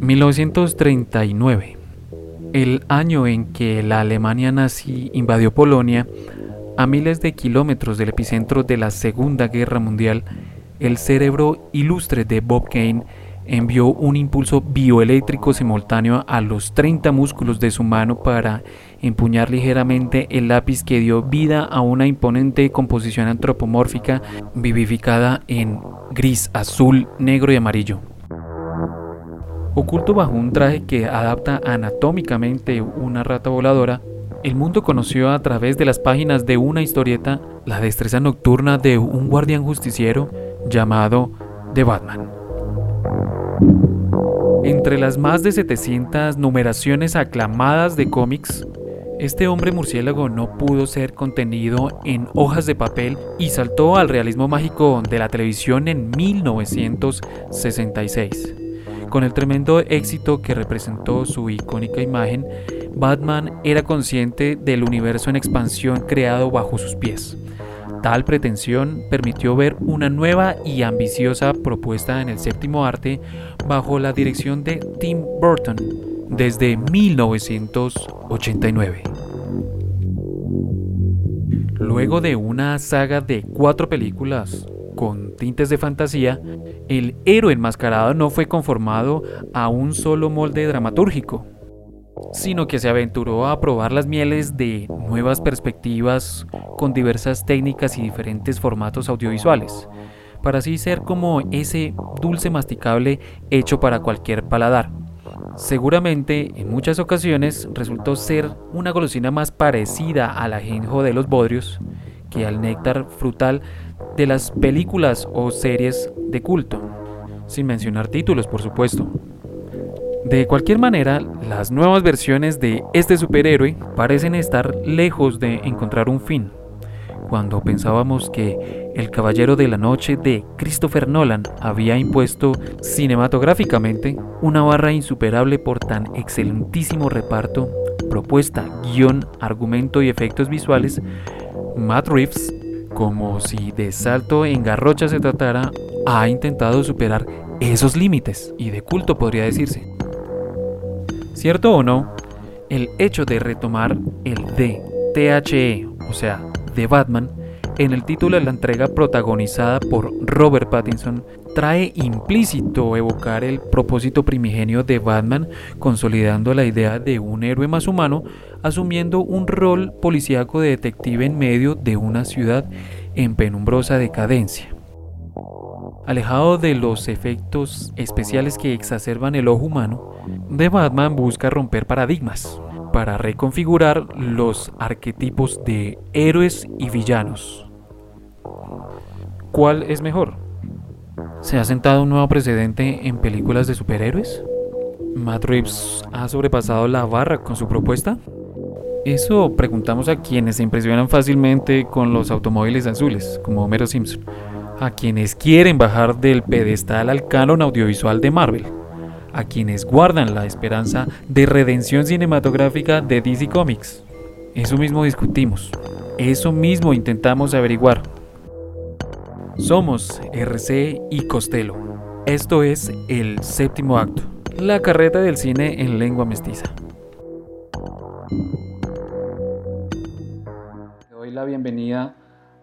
1939, el año en que la Alemania nazi invadió Polonia, a miles de kilómetros del epicentro de la Segunda Guerra Mundial, el cerebro ilustre de Bob Kane envió un impulso bioeléctrico simultáneo a los 30 músculos de su mano para empuñar ligeramente el lápiz que dio vida a una imponente composición antropomórfica vivificada en gris, azul, negro y amarillo. Oculto bajo un traje que adapta anatómicamente una rata voladora, el mundo conoció a través de las páginas de una historieta la destreza nocturna de un guardián justiciero llamado The Batman. Entre las más de 700 numeraciones aclamadas de cómics, este hombre murciélago no pudo ser contenido en hojas de papel y saltó al realismo mágico de la televisión en 1966. Con el tremendo éxito que representó su icónica imagen, Batman era consciente del universo en expansión creado bajo sus pies. Tal pretensión permitió ver una nueva y ambiciosa propuesta en el séptimo arte bajo la dirección de Tim Burton desde 1989. Luego de una saga de cuatro películas con tintes de fantasía, el héroe enmascarado no fue conformado a un solo molde dramatúrgico, sino que se aventuró a probar las mieles de nuevas perspectivas con diversas técnicas y diferentes formatos audiovisuales, para así ser como ese dulce masticable hecho para cualquier paladar. Seguramente en muchas ocasiones resultó ser una golosina más parecida al ajenjo de los bodrios que al néctar frutal de las películas o series de culto, sin mencionar títulos por supuesto. De cualquier manera, las nuevas versiones de este superhéroe parecen estar lejos de encontrar un fin. Cuando pensábamos que El Caballero de la Noche de Christopher Nolan había impuesto cinematográficamente una barra insuperable por tan excelentísimo reparto, propuesta, guion, argumento y efectos visuales, Matt Reeves como si de salto en garrocha se tratara, ha intentado superar esos límites, y de culto podría decirse. Cierto o no, el hecho de retomar el de THE, o sea, de Batman, en el título de la entrega protagonizada por Robert Pattinson, trae implícito evocar el propósito primigenio de Batman, consolidando la idea de un héroe más humano, asumiendo un rol policíaco de detective en medio de una ciudad en penumbrosa decadencia. Alejado de los efectos especiales que exacerban el ojo humano, The Batman busca romper paradigmas para reconfigurar los arquetipos de héroes y villanos. ¿Cuál es mejor? ¿Se ha sentado un nuevo precedente en películas de superhéroes? ¿Matt Reeves ha sobrepasado la barra con su propuesta? Eso preguntamos a quienes se impresionan fácilmente con los automóviles azules, como Homero Simpson, a quienes quieren bajar del pedestal al canon audiovisual de Marvel, a quienes guardan la esperanza de redención cinematográfica de DC Comics. Eso mismo discutimos, eso mismo intentamos averiguar, somos RC y Costello. Esto es el séptimo acto, la carreta del cine en lengua mestiza. Doy la bienvenida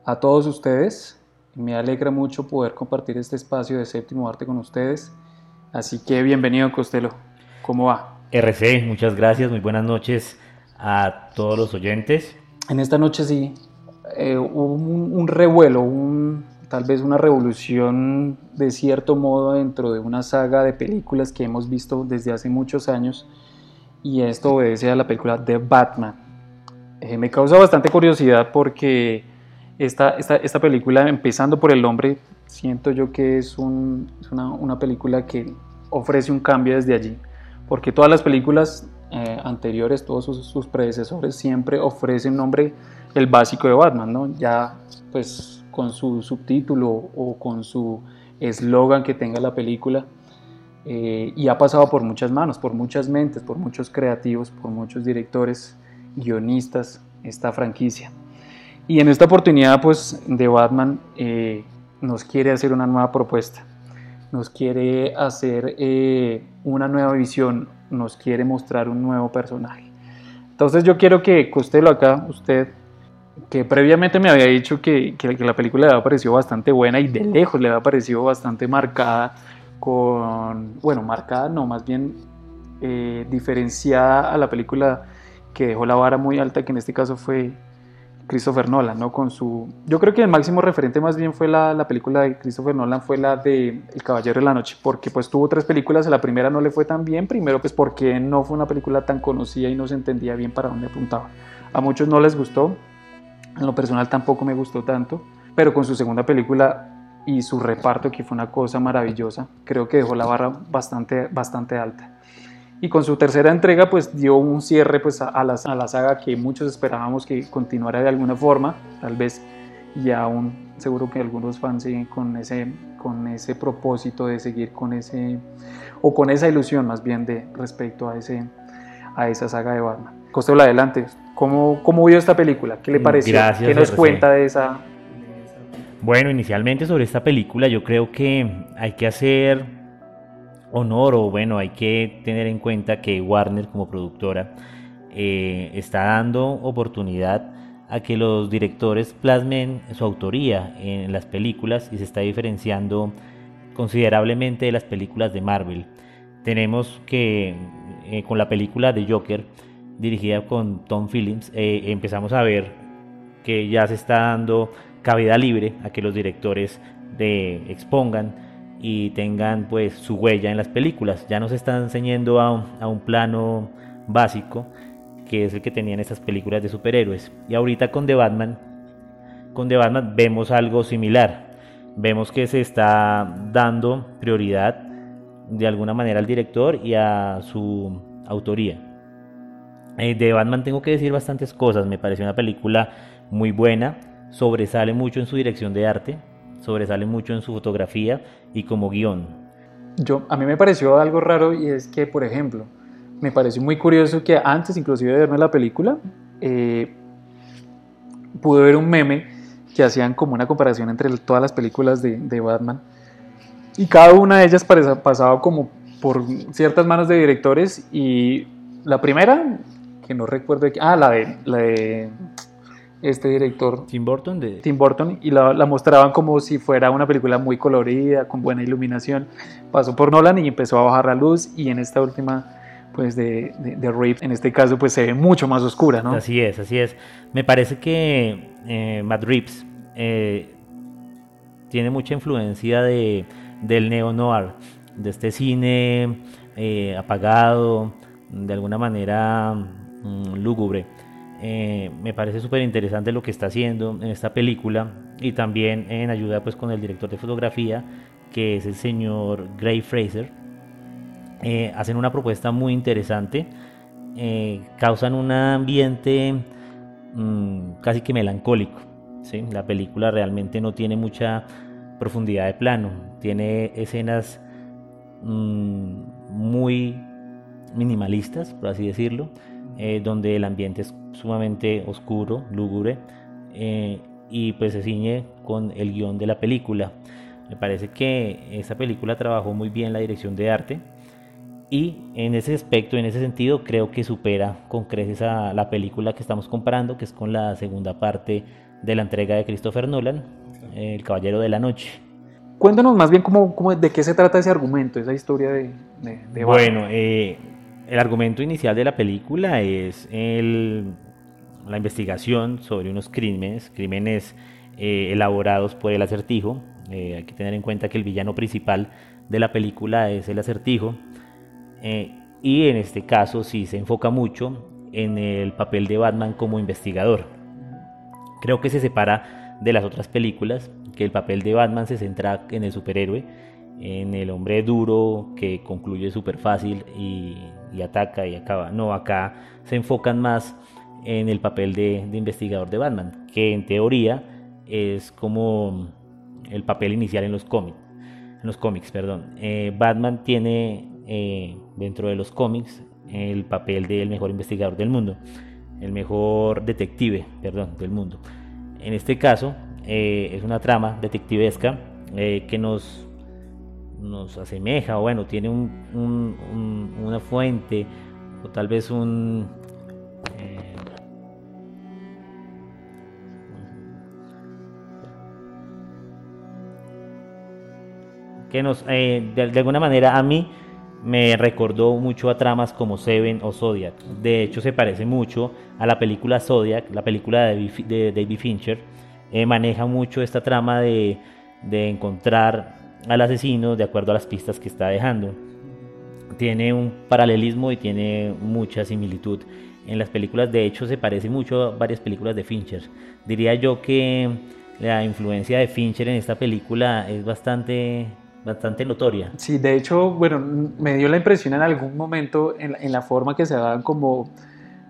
a todos ustedes. Me alegra mucho poder compartir este espacio de séptimo arte con ustedes. Así que bienvenido Costello. ¿Cómo va? RC, muchas gracias. Muy buenas noches a todos los oyentes. En esta noche sí, eh, hubo un revuelo, un, tal vez una revolución de cierto modo dentro de una saga de películas que hemos visto desde hace muchos años y esto obedece a la película The Batman. Eh, me causa bastante curiosidad porque esta, esta, esta, película, empezando por el nombre, siento yo que es, un, una, una, película que ofrece un cambio desde allí, porque todas las películas eh, anteriores, todos sus, predecesores siempre ofrecen un nombre, el básico de Batman, ¿no? Ya pues con su subtítulo o con su eslogan que tenga la película. Eh, y ha pasado por muchas manos, por muchas mentes, por muchos creativos, por muchos directores, guionistas, esta franquicia. Y en esta oportunidad, pues, de Batman, eh, nos quiere hacer una nueva propuesta, nos quiere hacer eh, una nueva visión, nos quiere mostrar un nuevo personaje. Entonces yo quiero que, usted lo acá, usted que previamente me había dicho que, que, la película le había parecido bastante buena y de lejos le había parecido bastante marcada con, bueno, marcada no, más bien eh, diferenciada a la película que dejó la vara muy alta, que en este caso fue Christopher Nolan, ¿no? Con su... Yo creo que el máximo referente más bien fue la, la, película de Christopher Nolan, fue la de El Caballero de la Noche, porque pues tuvo tres películas, la primera no le fue tan bien, primero pues porque no fue una película tan conocida y no se entendía bien para dónde apuntaba. A muchos no les gustó, en lo personal tampoco me gustó tanto, pero con su segunda película y su reparto, que fue una cosa maravillosa, creo que dejó la barra bastante, bastante alta. Y con su tercera entrega, pues dio un cierre pues, a, la, a la saga que muchos esperábamos que continuara de alguna forma, tal vez, y aún seguro que algunos fans siguen con ese, con ese propósito de seguir con ese, o con esa ilusión más bien de respecto a, ese, a esa saga de Batman. Costello, adelante. ¿Cómo, ¿Cómo vio esta película? ¿Qué le pareció? Gracias, ¿Qué nos cuenta de esa? Bueno, inicialmente sobre esta película yo creo que hay que hacer honor o bueno, hay que tener en cuenta que Warner como productora eh, está dando oportunidad a que los directores plasmen su autoría en las películas y se está diferenciando considerablemente de las películas de Marvel. Tenemos que eh, con la película de Joker dirigida con Tom Phillips eh, empezamos a ver que ya se está dando cabida libre a que los directores de expongan y tengan pues su huella en las películas. Ya nos están enseñando a un, a un plano básico que es el que tenían estas películas de superhéroes. Y ahorita con The Batman, con The Batman vemos algo similar. Vemos que se está dando prioridad de alguna manera al director y a su autoría. Eh, de Batman tengo que decir bastantes cosas. Me pareció una película muy buena, sobresale mucho en su dirección de arte, sobresale mucho en su fotografía y como guion. Yo, a mí me pareció algo raro y es que, por ejemplo, me pareció muy curioso que antes inclusive de verme la película, eh, pude ver un meme que hacían como una comparación entre todas las películas de, de Batman y cada una de ellas pasaba como por ciertas manos de directores y la primera, que no recuerdo, ah, la de, la de este director. Tim Burton. De... Tim Burton y la, mostraban como si fuera una película muy colorida, con buena iluminación. Pasó por Nolan y empezó a bajar la luz y en esta última pues de, de, Rip, en este caso pues se ve mucho más oscura, ¿no? Así es, así es. Me parece que eh, Matt Reeves eh, tiene mucha influencia de, del neo-noir, de este cine eh, apagado, de alguna manera mm, lúgubre. Eh, me parece súper interesante lo que está haciendo en esta película y también en ayuda pues con el director de fotografía que es el señor Gray Fraser. Eh, hacen una propuesta muy interesante, eh, causan un ambiente mm, casi que melancólico. ¿sí? La película realmente no tiene mucha profundidad de plano, tiene escenas mm, muy minimalistas, por así decirlo, donde el ambiente es sumamente oscuro, lúgubre, eh, y pues se ciñe con el guion de la película. Me parece que esta película trabajó muy bien la dirección de arte y en ese aspecto, en ese sentido, creo que supera con creces a la película que estamos comparando, que es con la segunda parte de la entrega de Christopher Nolan, El Caballero de la Noche. Cuéntanos más bien cómo, cómo de qué se trata ese argumento, esa historia de... de, bueno, eh, el argumento inicial de la película es la investigación sobre unos crímenes, crímenes eh, elaborados por el acertijo. Eh, hay que tener en cuenta que el villano principal de la película es el acertijo. Eh, y en este caso sí se enfoca mucho en el papel de Batman como investigador. Creo que se separa de las otras películas, que el papel de Batman se centra en el superhéroe, en el hombre duro que concluye súper fácil y y ataca y acaba. No, acá se enfocan más en el papel de, investigador de Batman, que en teoría es como el papel inicial en los cómics. En los cómics, perdón. Eh, Batman tiene eh, dentro de los cómics el papel del mejor investigador del mundo, el mejor detective, perdón, del mundo. En este caso eh, es una trama detectivesca que nos, nos asemeja, o bueno, tiene una fuente, o tal vez un... Eh, que nos, eh, de, alguna manera a mí me recordó mucho a tramas como Seven o Zodiac. De hecho, se parece mucho a la película Zodiac, la película de David Fincher. maneja mucho esta trama de de encontrar al asesino de acuerdo a las pistas que está dejando. Tiene un paralelismo y tiene mucha similitud en las películas. De hecho, se parece mucho a varias películas de Fincher. Diría yo que la influencia de Fincher en esta película es bastante bastante notoria. Sí, de hecho, bueno, me dio la impresión en algún momento en la, forma que se daban como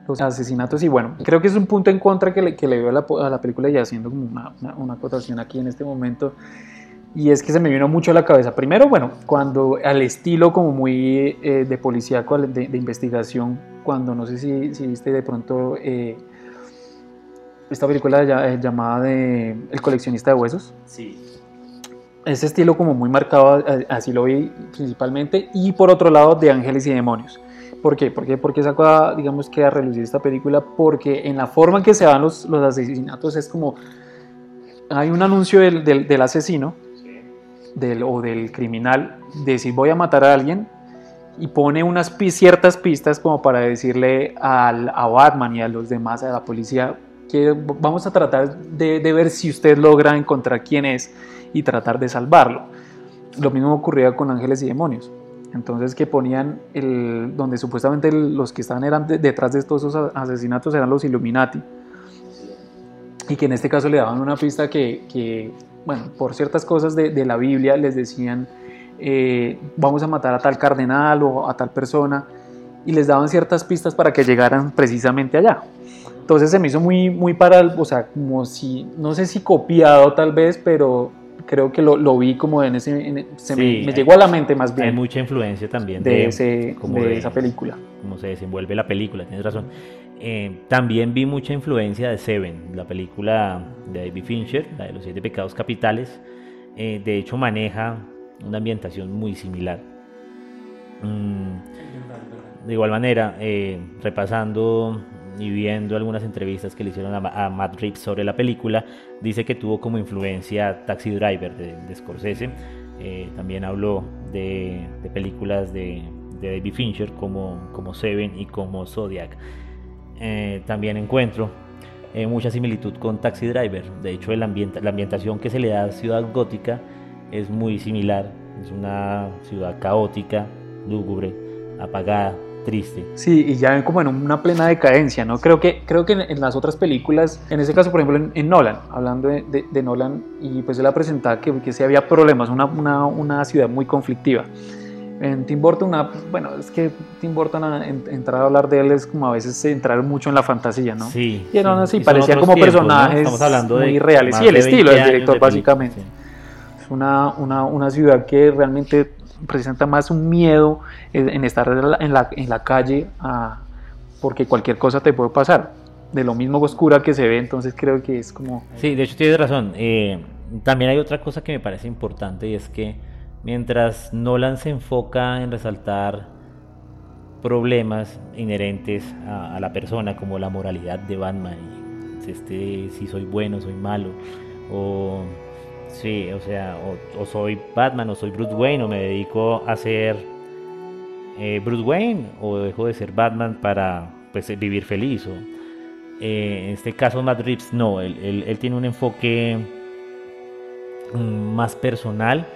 los asesinatos y bueno, creo que es un punto en contra que le, que le veo a la, a la película y haciendo como una, una, acotación aquí en este momento y es que se me vino mucho a la cabeza. Primero, bueno, cuando al estilo como muy eh, de policíaco, de, de, investigación, cuando no sé si, si viste de pronto eh, esta película eh, llamada de El coleccionista de huesos. Sí. Ese estilo como muy marcado, así lo vi principalmente. Y por otro lado, de Ángeles y Demonios. ¿Por qué? ¿Por qué, ¿Por qué sacó, digamos, que a relucir esta película? Porque en la forma en que se dan los, los asesinatos es como... Hay un anuncio del, del, del asesino del, o del criminal de si voy a matar a alguien y pone unas ciertas pistas como para decirle al, a Batman y a los demás, a la policía, que vamos a tratar de, de, ver si usted logra encontrar quién es y tratar de salvarlo. Lo mismo ocurría con Ángeles y Demonios. Entonces que ponían el, donde supuestamente los que estaban eran detrás de todos esos asesinatos eran los Illuminati. Y que en este caso le daban una pista que, que bueno, por ciertas cosas de, la Biblia les decían, eh, vamos a matar a tal cardenal o a tal persona, y les daban ciertas pistas para que llegaran precisamente allá. Entonces se me hizo muy, muy para, o sea, como si, no sé si copiado tal vez, pero creo que lo, lo vi como en ese, se me, llegó a la mente más bien. Hay mucha influencia también de, ese, de esa película. Cómo se desenvuelve la película, tienes razón. Eh, también vi mucha influencia de Seven, la película de David Fincher, la de los siete pecados capitales. Eh, de hecho, maneja una ambientación muy similar. Mm, de igual manera, eh, repasando y viendo algunas entrevistas que le hicieron a, Matt Reeves sobre la película, dice que tuvo como influencia Taxi Driver de, Scorsese. también habló de, películas de, David Fincher como, como Seven y como Zodiac. Eh, también encuentro eh, mucha similitud con Taxi Driver. De hecho, la ambientación que se le da a Ciudad Gótica es muy similar. Es una ciudad caótica, lúgubre, apagada, triste. Sí, y ya ven como en una plena decadencia, ¿no? Creo que, creo que en, las otras películas, en ese caso, por ejemplo, en, Nolan, hablando de, Nolan, y pues él la presentaba que, que sí había problemas, una, una, una ciudad muy conflictiva. En Tim Burton, bueno, es que Tim Burton, a, entrar a hablar de él es como a veces entrar mucho en la fantasía, ¿no? Sí. Y eran así, parecían como personajes Estamos hablando muy reales. Sí, el estilo del director, básicamente. Es una, una, una, ciudad que realmente presenta más un miedo en estar en la, en la calle, a, porque cualquier cosa te puede pasar. De lo mismo oscura que se ve, entonces creo que es como. Sí, de hecho tienes razón. Eh, también hay otra cosa que me parece importante y es que Mientras Nolan se enfoca en resaltar problemas inherentes a, la persona, como la moralidad de Batman, y este, si soy bueno, soy malo, o sí, o sea, o, soy Batman, o soy Bruce Wayne, o me dedico a ser eh, Bruce Wayne, o dejo de ser Batman para pues, vivir feliz. O, eh, en este caso, Matt Reeves no, él tiene un enfoque mm, más personal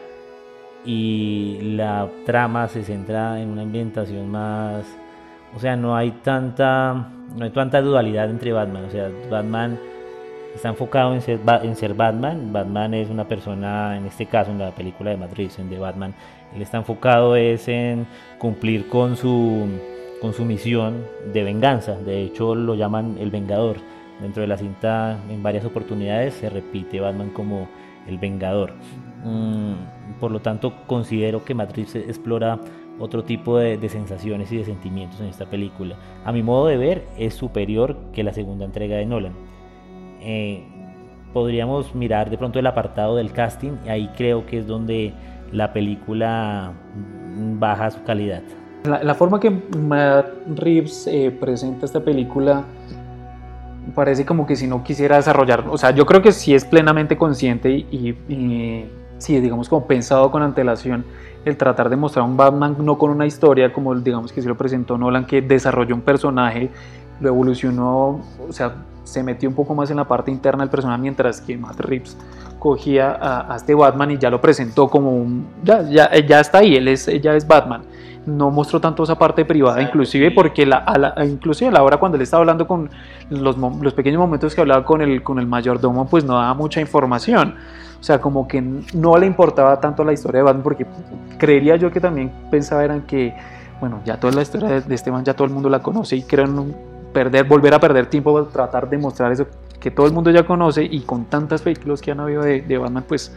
y la trama se centra en una ambientación más o sea no hay tanta no hay tanta dualidad entre Batman o sea Batman está enfocado en ser, en ser Batman Batman es una persona en este caso en la película de Madrid en de Batman él está enfocado es en cumplir con su con su misión de venganza de hecho lo llaman el Vengador dentro de la cinta en varias oportunidades se repite Batman como el Vengador. Mm, por lo tanto, considero que Matrix explora otro tipo de, sensaciones y de sentimientos en esta película. A mi modo de ver, es superior que la segunda entrega de Nolan. Eh, podríamos mirar de pronto el apartado del casting y ahí creo que es donde la película baja su calidad. La, forma que Matt Reeves eh, presenta esta película parece como que si no quisiera desarrollar, o sea, yo creo que sí es plenamente consciente y, y, sí, digamos como pensado con antelación el tratar de mostrar un Batman no con una historia como digamos que se lo presentó Nolan que desarrolló un personaje, lo evolucionó, o sea, se metió un poco más en la parte interna del personaje mientras que Matt Reeves cogía a, este Batman y ya lo presentó como un ya, ya, ya está ahí, él es, ya es Batman no mostró tanto esa parte privada, inclusive porque la, a la, inclusive a la hora cuando él estaba hablando con los, los, pequeños momentos que hablaba con el, con el mayordomo, pues no daba mucha información. O sea, como que no le importaba tanto la historia de Batman, porque creería yo que también pensaba eran que, bueno, ya toda la historia de, Esteban ya todo el mundo la conoce y creen perder, volver a perder tiempo para tratar de mostrar eso que todo el mundo ya conoce y con tantas películas que han habido de, Batman, pues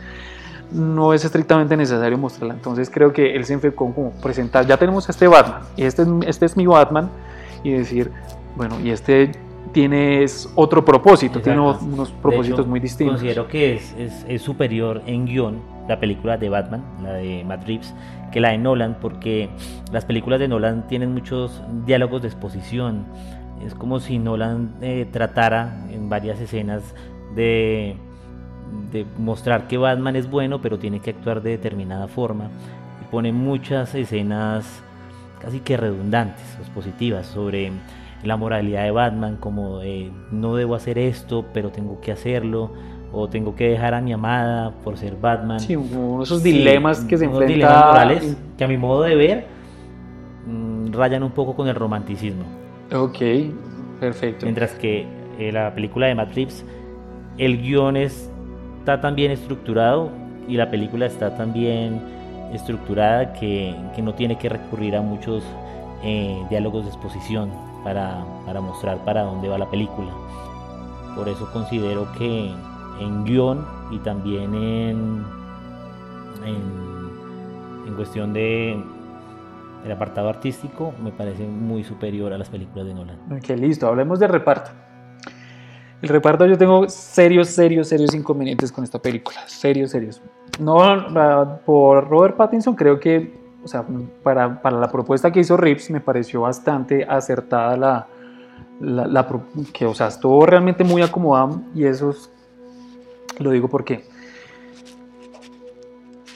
no es estrictamente necesario mostrarla. Entonces creo que él se enfocó como presentar, ya tenemos este Batman, y este, este es mi Batman, y decir, bueno, y este tiene otro propósito, tiene unos propósitos muy distintos. Considero que es, es, superior en guion la película de Batman, la de Matt Reeves, que la de Nolan, porque las películas de Nolan tienen muchos diálogos de exposición. Es como si Nolan eh, tratara en varias escenas de de mostrar que Batman es bueno, pero tiene que actuar de determinada forma. Y pone muchas escenas casi que redundantes, positivas, sobre la moralidad de Batman, como no debo hacer esto, pero tengo que hacerlo, o tengo que dejar a mi amada por ser Batman. Sí, esos dilemas que se enfrentan. morales que a mi modo de ver mm, rayan un poco con el romanticismo. Ok, perfecto. Mientras que eh, la película de Matrix, el guion es está tan bien estructurado y la película está tan bien estructurada que, no tiene que recurrir a muchos eh, diálogos de exposición para, mostrar para dónde va la película. Por eso considero que en guion y también en, en, cuestión de el apartado artístico me parece muy superior a las películas de Nolan. Ok, listo, hablemos de reparto. El reparto yo tengo serios, serios, serios inconvenientes con esta película. Serios, serios. No, por Robert Pattinson creo que, o sea, para, para la propuesta que hizo Rips me pareció bastante acertada la, la, que, o sea, estuvo realmente muy acomodado y eso lo digo porque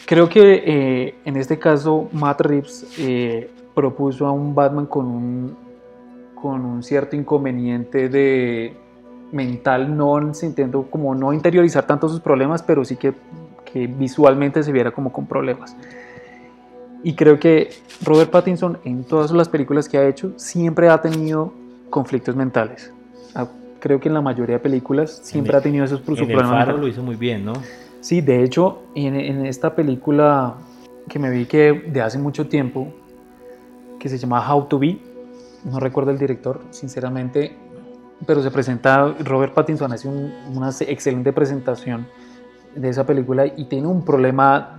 creo que eh, en este caso Matt Reeves eh, propuso a un Batman con un, con un cierto inconveniente de mental no intentó como no interiorizar tanto sus problemas, pero sí que, que visualmente se viera como con problemas. Y creo que Robert Pattinson en todas las películas que ha hecho siempre ha tenido conflictos mentales. Ah, creo que en la mayoría de películas siempre ha tenido esos en problemas. El lo hizo muy bien, ¿no? Sí, de hecho, en, en, esta película que me vi que de hace mucho tiempo, que se llama How to Be, no recuerdo el director, sinceramente, pero se presenta, Robert Pattinson hace una excelente presentación de esa película y tiene un problema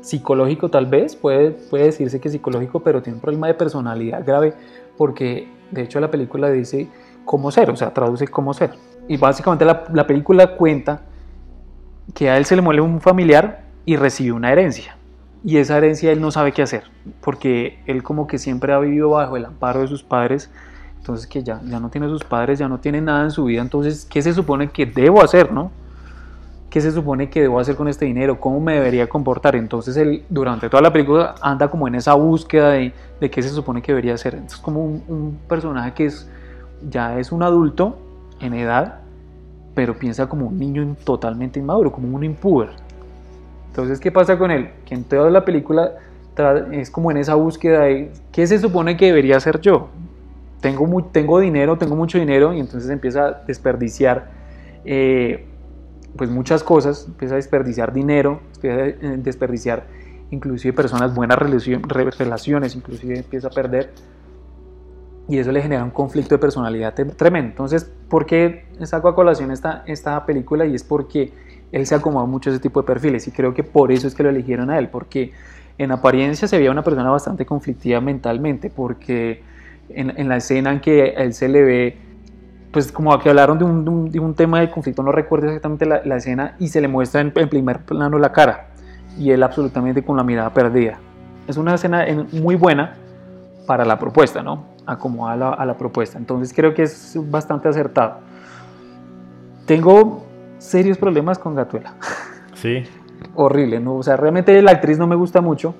psicológico tal vez, puede, puede decirse que psicológico, pero tiene un problema de personalidad grave porque de hecho la película dice cómo ser, o sea, traduce cómo ser. Y básicamente la, la película cuenta que a él se le muere un familiar y recibe una herencia. Y esa herencia él no sabe qué hacer, porque él como que siempre ha vivido bajo el amparo de sus padres entonces que ya, ya no tiene sus padres, ya no tiene nada en su vida, entonces, ¿qué se supone que debo hacer, no? ¿Qué se supone que debo hacer con este dinero? ¿Cómo me debería comportar? Entonces él durante toda la película anda como en esa búsqueda de, de qué se supone que debería hacer. Es como un, personaje que es, ya es un adulto en edad, pero piensa como un niño totalmente inmaduro, como un impuber. Entonces, ¿qué pasa con él? Que en toda la película es como en esa búsqueda de qué se supone que debería hacer yo tengo, tengo dinero, tengo mucho dinero y entonces empieza a desperdiciar eh, pues muchas cosas, empieza a desperdiciar dinero, empieza a eh, desperdiciar inclusive personas, buenas relaciones, inclusive empieza a perder y eso le genera un conflicto de personalidad tremendo. Entonces, ¿por qué saco a colación esta, esta película? Y es porque él se acomodó mucho a ese tipo de perfiles y creo que por eso es que lo eligieron a él, porque en apariencia se veía una persona bastante conflictiva mentalmente, porque en, la escena en que él se le ve pues como que hablaron de un, de un- de un tema de conflicto, no recuerdo exactamente la, la escena, y se le muestra en, en primer plano la cara, y él absolutamente con la mirada perdida. Es una escena en- muy buena para la propuesta, ¿no? Acomoda la- a la propuesta. Entonces creo que es bastante acertado. Tengo serios problemas con Gatuela. Sí. Horrible, ¿no? O sea, realmente la actriz no me gusta mucho.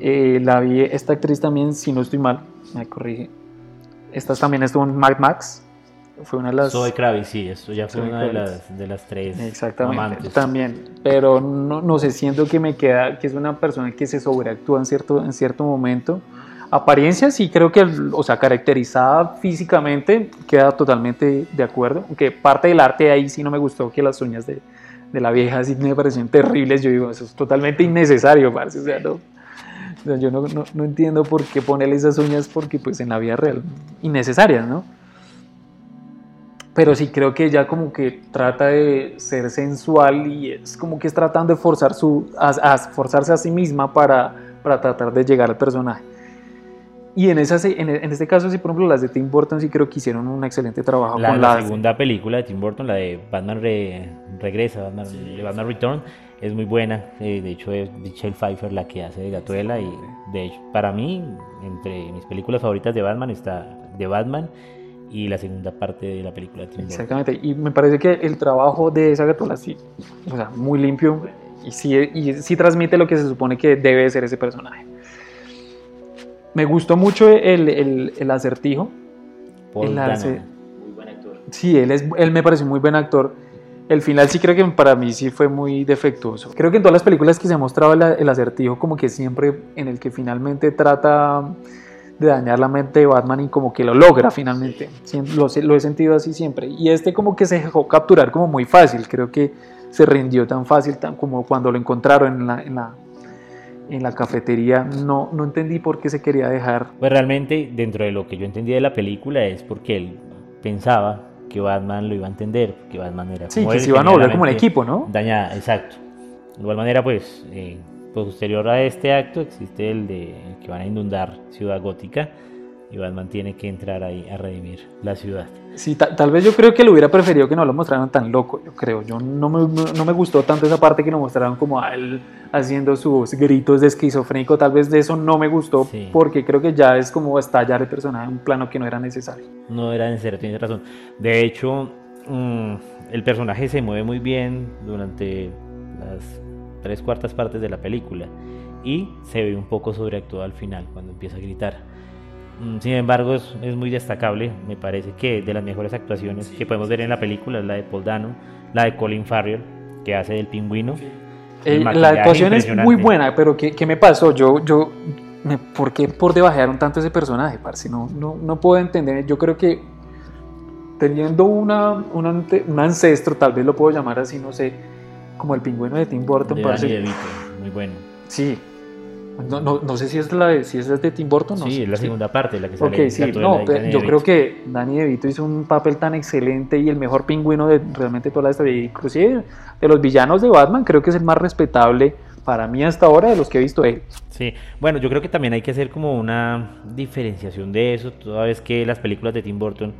Eh, la vi, esta actriz también, si no estoy mal, me corrige. Esta también estuvo en Mad Max. Fue una de las. Zoe Kravitz, sí, esto ya fue una de las, de las tres Exactamente, amantes. también. Pero no, no sé, siento que me queda, que es una persona que se sobreactúa en cierto, en cierto momento. Apariencia sí creo que, o sea, caracterizada físicamente, queda totalmente de acuerdo. Aunque parte del arte ahí sí no me gustó que las uñas de, de la vieja sí me parecían terribles. Yo digo, eso es totalmente innecesario, parce. O sea, no, yo no, no, no entiendo por qué ponerle esas uñas porque pues en la vida real, innecesarias, ¿no? pero sí creo que ella como que trata de ser sensual y es como que es tratando de forzar su, a, a forzarse a sí misma para, para tratar de llegar al personaje. Y en, esas, en, en este caso, sí, por ejemplo, las de Tim Burton sí creo que hicieron un excelente trabajo La, con la las... segunda película de Tim Burton, la de Batman Re- Regresa, Batman, de Batman Return, es muy buena. Eh, de hecho, es Michelle Pfeiffer la que hace de Gatuela. Y de hecho, para mí, entre mis películas favoritas de Batman está de Batman y la segunda parte de la película de Tim. Exactamente, y me parece que el trabajo de esa gatola sí, o sea, muy limpio y sí, y sí transmite lo que se supone que debe ser ese personaje. Me gustó mucho el, el, el acertijo. Paul el Dano. hace- Muy buen actor. Sí, él, es, él me pareció muy buen actor. El final sí creo que para mí sí fue muy defectuoso. Creo que en todas las películas que se ha mostrado el, acertijo, como que siempre en el que finalmente trata de dañar la mente de Batman y como que lo logra finalmente. Lo, he sentido así siempre. Y este como que se dejó capturar como muy fácil. Creo que se rindió tan fácil tan como cuando lo encontraron en la, en la, en la cafetería. No, no entendí por qué se quería dejar. Pues realmente, dentro de lo que yo entendí de la película, es porque él pensaba que Batman lo iba a entender, que Batman era Sí, como que él, se iban a volver como generalmente equipo, ¿no? Dañada, exacto. De igual manera, pues, eh, posterior a este acto existe el de que van a inundar Ciudad Gótica y Batman tiene que entrar ahí a redimir la ciudad. Sí, ta- tal vez yo creo que lo hubiera preferido que no lo mostraran tan loco, yo creo. Yo no me, no me gustó tanto esa parte que lo mostraron como a él haciendo sus gritos de esquizofrénico. Tal vez de eso no me gustó Sí. porque creo que ya es como estallar el personaje en un plano que no era necesario. No era necesario, tienes razón. De hecho, mm, el personaje se mueve muy bien durante las tres cuartas partes de la película y se ve un poco sobreactuado al final cuando empieza a gritar. Mm, Sin embargo, es, es muy destacable. Me parece que de las mejores actuaciones que podemos ver en la película es la de Paul Dano, la de Colin Farrell, que hace del pingüino. Eh, la actuación es muy buena, pero ¿qué, qué me pasó? Yo, yo, me, ¿por qué por debajearon tanto ese personaje, parce? No, no, no puedo entender. Yo creo que teniendo una, un, ante- un ancestro, tal vez lo puedo llamar así, no sé, como el pingüino de Tim Burton, De parce. Danny DeVito, muy bueno. Sí. No, no, no sé si es, la de, si es de Tim Burton o no. sí, sé. es la segunda parte, la que sale Ok, en sí, no, Danny yo creo que Danny DeVito hizo un papel tan excelente y el mejor pingüino de realmente toda la historia. Inclusive de los villanos de Batman, creo que es el más respetable para mí hasta ahora de los que he visto él. Sí, bueno, yo creo que también hay que hacer como una diferenciación de eso, toda vez que las películas de Tim Burton,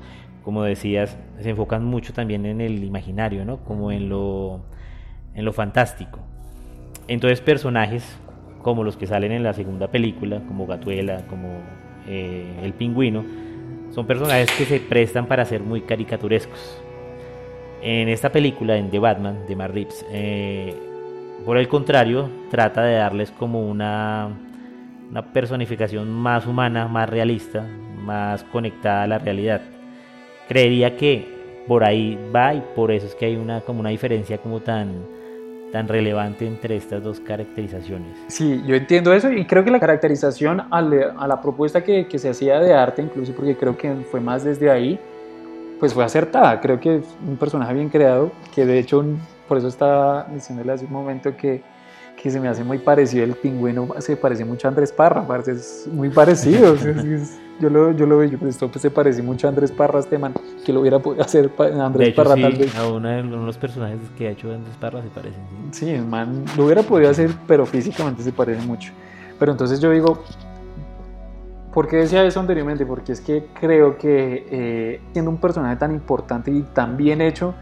como decías, se enfocan mucho también en el imaginario, ¿no? Como en lo, en lo fantástico. Entonces personajes como los que salen en la segunda película, como Gatuela, como eh, el pingüino, son personajes que se prestan para ser muy caricaturescos. En esta película, en The Batman, de Matt Reeves, eh, por el contrario, trata de darles como una, una personificación más humana, más realista, más conectada a la realidad. Creería que por ahí va y por eso es que hay una como una diferencia como tan tan relevante entre estas dos caracterizaciones. Sí, yo entiendo eso y creo que la caracterización a la propuesta que, que se hacía de arte, incluso porque creo que fue más desde ahí, pues fue acertada. Creo que es un personaje bien creado, que de hecho, por eso estaba diciéndole hace un momento que, que se me hace muy parecido el pingüino, se parece mucho a Andrés Parra, parce, es muy parecido. es- es- yo lo, yo lo veo, yo, pues esto pues, se parece mucho a Andrés Parra, este man, que lo hubiera podido hacer pa- De Andrés hecho, Parra sí, tal vez. a uno de los- personajes que ha hecho Andrés Parra se parecen. ¿sí? Sí, el man lo hubiera podido hacer, pero físicamente se parece mucho. Pero entonces yo digo, ¿Por qué decía eso anteriormente? Porque es que creo que eh, siendo un personaje tan importante y tan bien hecho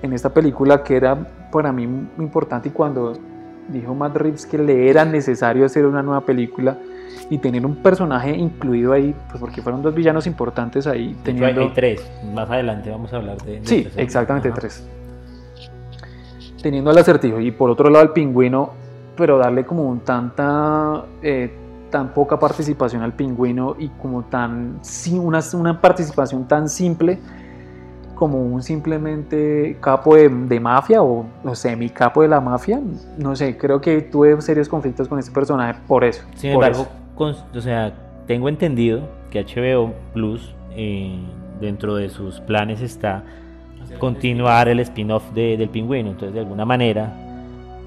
en esta película que era para mí importante y cuando dijo Matt Reeves que le era necesario hacer una nueva película y tener un personaje incluido ahí, pues porque fueron dos villanos importantes ahí. Teniendo... Hay tres, más adelante vamos a hablar de... de sí, exactamente tres. Teniendo el acertijo y por otro lado el pingüino, pero darle como un tanta... Eh, tan poca participación al pingüino y como tan una, una participación tan simple como un simplemente capo de, mafia o, o semi capo de la mafia no sé creo que tuve serios conflictos con este personaje por eso sin embargo o sea tengo entendido que HBO Plus eh, dentro de sus planes está continuar el spin-off del pingüino. Entonces de alguna manera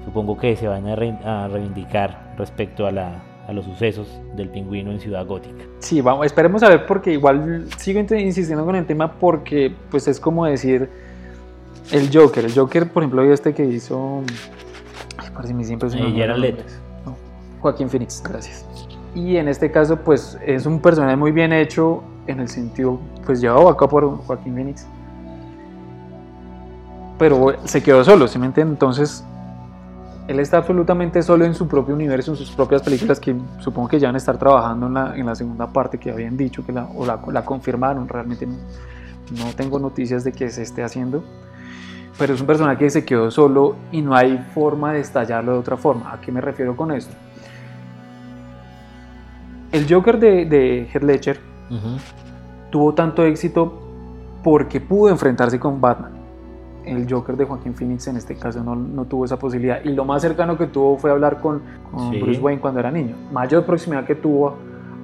supongo que se van a reivindicar respecto a la a los sucesos del pingüino en Ciudad Gótica. Sí, vamos, esperemos a ver porque igual sigo insistiendo con el tema porque pues es como decir el Joker, el Joker por ejemplo este que hizo ay, parece mí siempre es un eh, Joaquín Phoenix, gracias. Y en este caso pues es un personaje muy bien hecho en el sentido pues llevado acá por Joaquín Phoenix. Pero se quedó solo, ¿sí me entienden? Entonces él está absolutamente solo en su propio universo, en sus propias películas, que supongo que ya van a estar trabajando en la, en la segunda parte que habían dicho, que la, o la, la confirmaron, realmente no, no, tengo noticias de que se esté haciendo, pero es un personaje que se quedó solo y no hay forma de estallarlo de otra forma. ¿A qué me refiero con esto? El Joker de, de Heath Ledger tuvo tanto éxito porque pudo enfrentarse con Batman el Joker de Joaquín Phoenix en este caso no, no, tuvo esa posibilidad. Y lo más cercano que tuvo fue hablar con, Bruce Wayne cuando era niño. Mayor proximidad que tuvo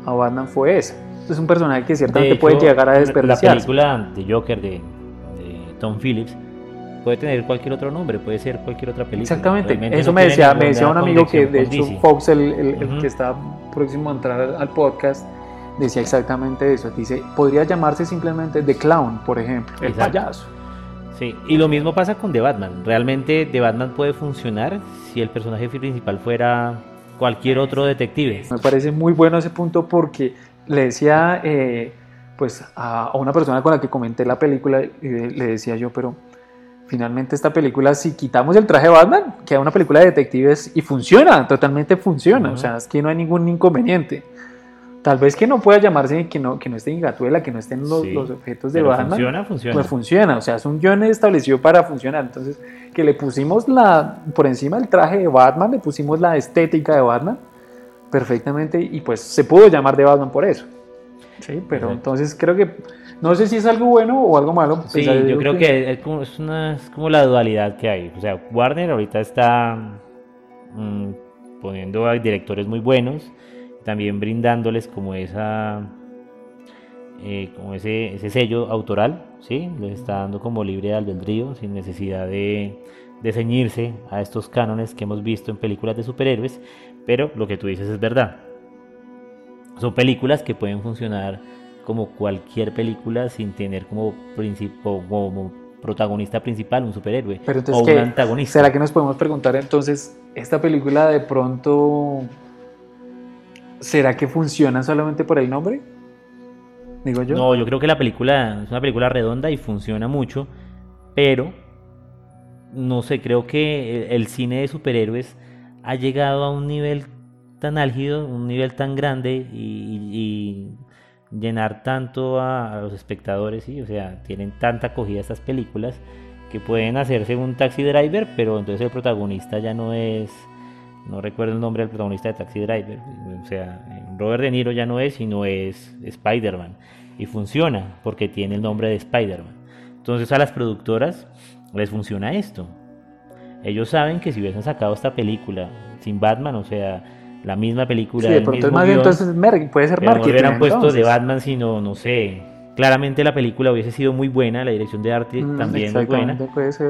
a Batman fue esa. Es un personaje que ciertamente puede llegar a desperdiciar. La película de Joker de, Tom Phillips puede tener cualquier otro nombre, puede ser cualquier otra película. Exactamente, eso me, decía, me decía un amigo que de hecho Fox, el, el, que está próximo a entrar al podcast, decía exactamente eso. Dice, podría llamarse simplemente The Clown, por ejemplo, el payaso. Sí, y lo mismo pasa con The Batman. Realmente The Batman puede funcionar si el personaje principal fuera cualquier otro detective. Me parece muy bueno ese punto porque le decía eh, pues a, una persona con la que comenté la película, le decía yo, pero finalmente esta película, si quitamos el traje de Batman, queda una película de detectives y funciona, totalmente funciona, o sea, es que no hay ningún inconveniente. Tal vez que no pueda llamarse, que no, que no esté en Gatuela, que no estén los, los objetos de Batman. Funciona, funciona. Pues funciona, o sea, es un guion establecido para funcionar. Entonces, que le pusimos la, por encima del traje de Batman, le pusimos la estética de Batman perfectamente y pues se pudo llamar de Batman por eso. Sí, pero entonces creo que, no sé si es algo bueno o algo malo. Sí, yo creo que, es, como, es, una, es, como, la dualidad que hay. O sea, Warner ahorita está mm, poniendo a directores muy buenos también brindándoles como esa eh, como ese, ese, sello autoral, ¿sí? les está dando como libre albedrío, sin necesidad de, de ceñirse a estos cánones que hemos visto en películas de superhéroes, pero lo que tú dices es verdad. Son películas que pueden funcionar como cualquier película sin tener como, como protagonista principal un superhéroe o un antagonista. ¿Será que nos podemos preguntar entonces, esta película de pronto ¿Será que funciona solamente por el nombre? Digo yo. No, yo creo que la película es una película redonda y funciona mucho, pero no sé, creo que el cine de superhéroes ha llegado a un nivel tan álgido, un nivel tan grande y, llenar tanto a, los espectadores, ¿sí? o sea, tienen tanta acogida estas películas que pueden hacerse un taxi driver, pero entonces el protagonista ya no es no recuerdo el nombre del protagonista de Taxi Driver, o sea, Robert De Niro ya no es, sino es Spider-Man. Y funciona porque tiene el nombre de Spider-Man. Entonces a las productoras les funciona esto. Ellos saben que si hubiesen sacado esta película sin Batman, o sea, la misma película. Sí, de pronto entonces puede ser marketing. No hubieran puesto de Batman, sino, no sé. Claramente la película hubiese sido muy buena, la dirección de arte mm, también muy buena,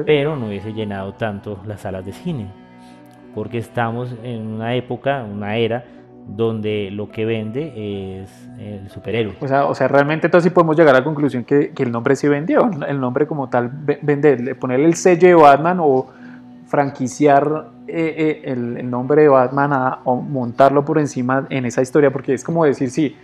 pero no hubiese llenado tanto las salas de cine porque estamos en una época, una era donde lo que vende es el superhéroe. O sea, o sea realmente entonces podemos llegar a la conclusión que, el nombre sí vendió, el nombre como tal vender, ponerle el sello de Batman o franquiciar eh, eh, el, nombre de Batman o montarlo por encima en esa historia, porque es como decir, sí,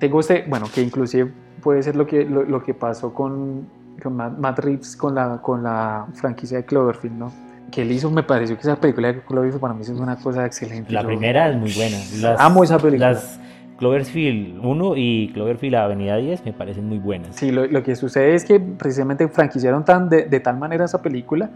tengo este, bueno, que inclusive puede ser lo que, lo, que pasó con, con Matt, Matt Reeves con la, con la franquicia de Cloverfield, ¿no? Que él hizo, me pareció que esa película de Cloverfield para mí es una cosa excelente. La Yo primera es muy buena. Las, amo esa película. Las Cloverfield 1 y Cloverfield Avenida 10 me parecen muy buenas. Sí, lo, lo que sucede es que precisamente franquiciaron tan, de, de tal manera esa película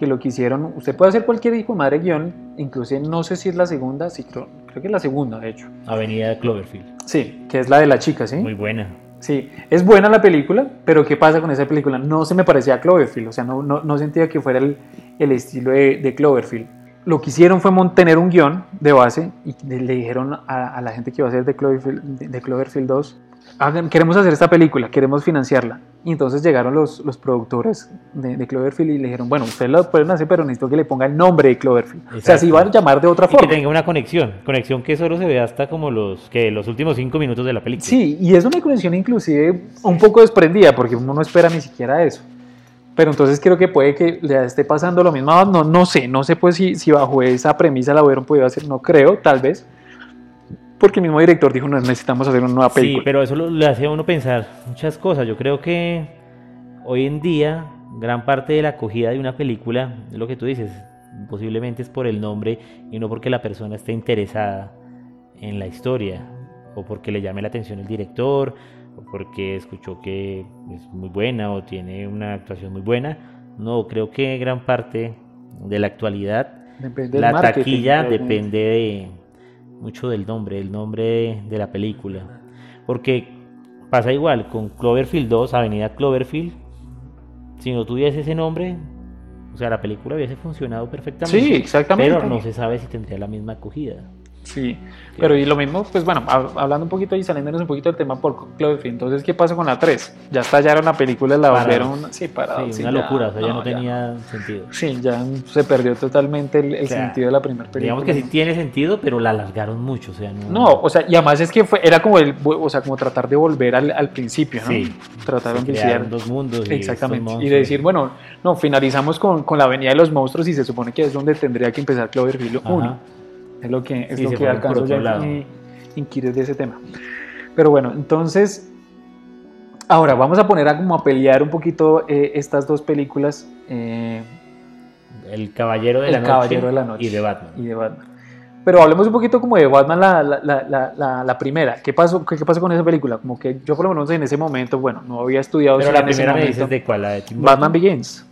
que lo que hicieron, usted puede hacer cualquier hijo de madre guion, inclusive no sé si es la segunda, sí, creo, creo que es la segunda, de hecho. Avenida Cloverfield. Sí, que es la de la chica, ¿sí? Muy buena. Sí, es buena la película, pero ¿qué pasa con esa película? No se me parecía a Cloverfield, o sea, no, no, no sentía que fuera el, el estilo de, de, Cloverfield. Lo que hicieron fue tener un guion de base y le, dijeron a, a, la gente que iba a hacer de Cloverfield, de Cloverfield 2, Hagan, queremos hacer esta película, queremos financiarla. Y entonces llegaron los, los productores de, de, Cloverfield y le dijeron, bueno, ustedes lo pueden hacer, pero necesito que le ponga el nombre de Cloverfield. Exacto. O sea, se iban a llamar de otra y forma. que tenga una conexión, conexión que solo se ve hasta como los, que los últimos cinco minutos de la película. Sí, y es una conexión inclusive un poco desprendida, porque uno no espera ni siquiera eso. Pero entonces creo que puede que le esté pasando lo mismo. No, no sé, no sé pues si, si bajo esa premisa la hubieran podido hacer, no creo, tal vez porque el mismo director dijo, no, necesitamos hacer una nueva película. Sí, pero eso le hace a uno pensar muchas cosas. Yo creo que hoy en día gran parte de la acogida de una película, es lo que tú dices, posiblemente es por el nombre y no porque la persona esté interesada en la historia o porque le llame la atención el director o porque escuchó que es muy buena o tiene una actuación muy buena. No, creo que gran parte de la actualidad, Depende la taquilla depende de mucho del nombre, el nombre de la película. Porque pasa igual con Cloverfield 2, Avenida Cloverfield. Si no tuviese ese nombre, o sea, la película hubiese funcionado perfectamente. Sí, exactamente. Pero no se sabe si tendría la misma acogida. Sí, pero y lo mismo, pues bueno, hab- hablando un poquito y saliéndonos un poquito del tema por Cloverfield, entonces, ¿qué pasó con la 3? Ya estallaron la película, la Parados. volvieron, sí, para Sí, una locura, o sea, ya no, tenía sentido. Sí, ya se perdió totalmente el, el O sea, sentido de la primera película. Digamos que sí tiene sentido, pero la alargaron mucho, o sea, no... No, o sea, y además es que fue, era como el, o sea, como tratar de volver al, al principio, ¿no? Sí. Trataron de iniciar- dos mundos. y Exactamente. Y de decir, bueno, no, finalizamos con, con la avenida de los monstruos y se supone que es donde tendría que empezar Cloverfield Ajá. 1. Es lo que, es lo que alcanzo ya a inquirir de ese tema. Pero bueno, entonces, ahora vamos a poner a como a pelear un poquito eh, estas dos películas eh, El Caballero de, El la, noche Caballero de la Noche. y de Batman. y de Batman. Pero hablemos un poquito como de Batman, la, la, la, la, primera. ¿Qué pasó, qué, qué pasó con esa película? Como que yo por lo menos en ese momento, bueno, no había estudiado Pero la primera me dices de cuál, la de Tim Batman? Begins.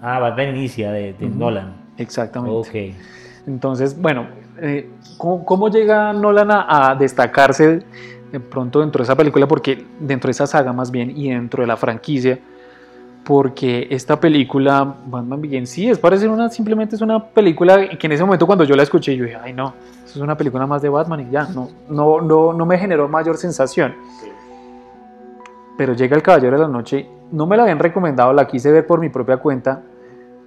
Ah, Batman Inicia, de, de Ujú. Nolan. Exactamente. Ok. Entonces, bueno, eh, ¿cómo, cómo llega Nolan a, a destacarse de pronto dentro de esa película? Porque dentro de esa saga más bien y dentro de la franquicia, porque esta película, Batman Begins, sí, es parecer una, simplemente es una película que en ese momento cuando yo la escuché, yo dije, ay no, eso es una película más de Batman y ya, no, no, no, no me generó mayor sensación. Pero llega El Caballero de la Noche, no me la habían recomendado, la quise ver por mi propia cuenta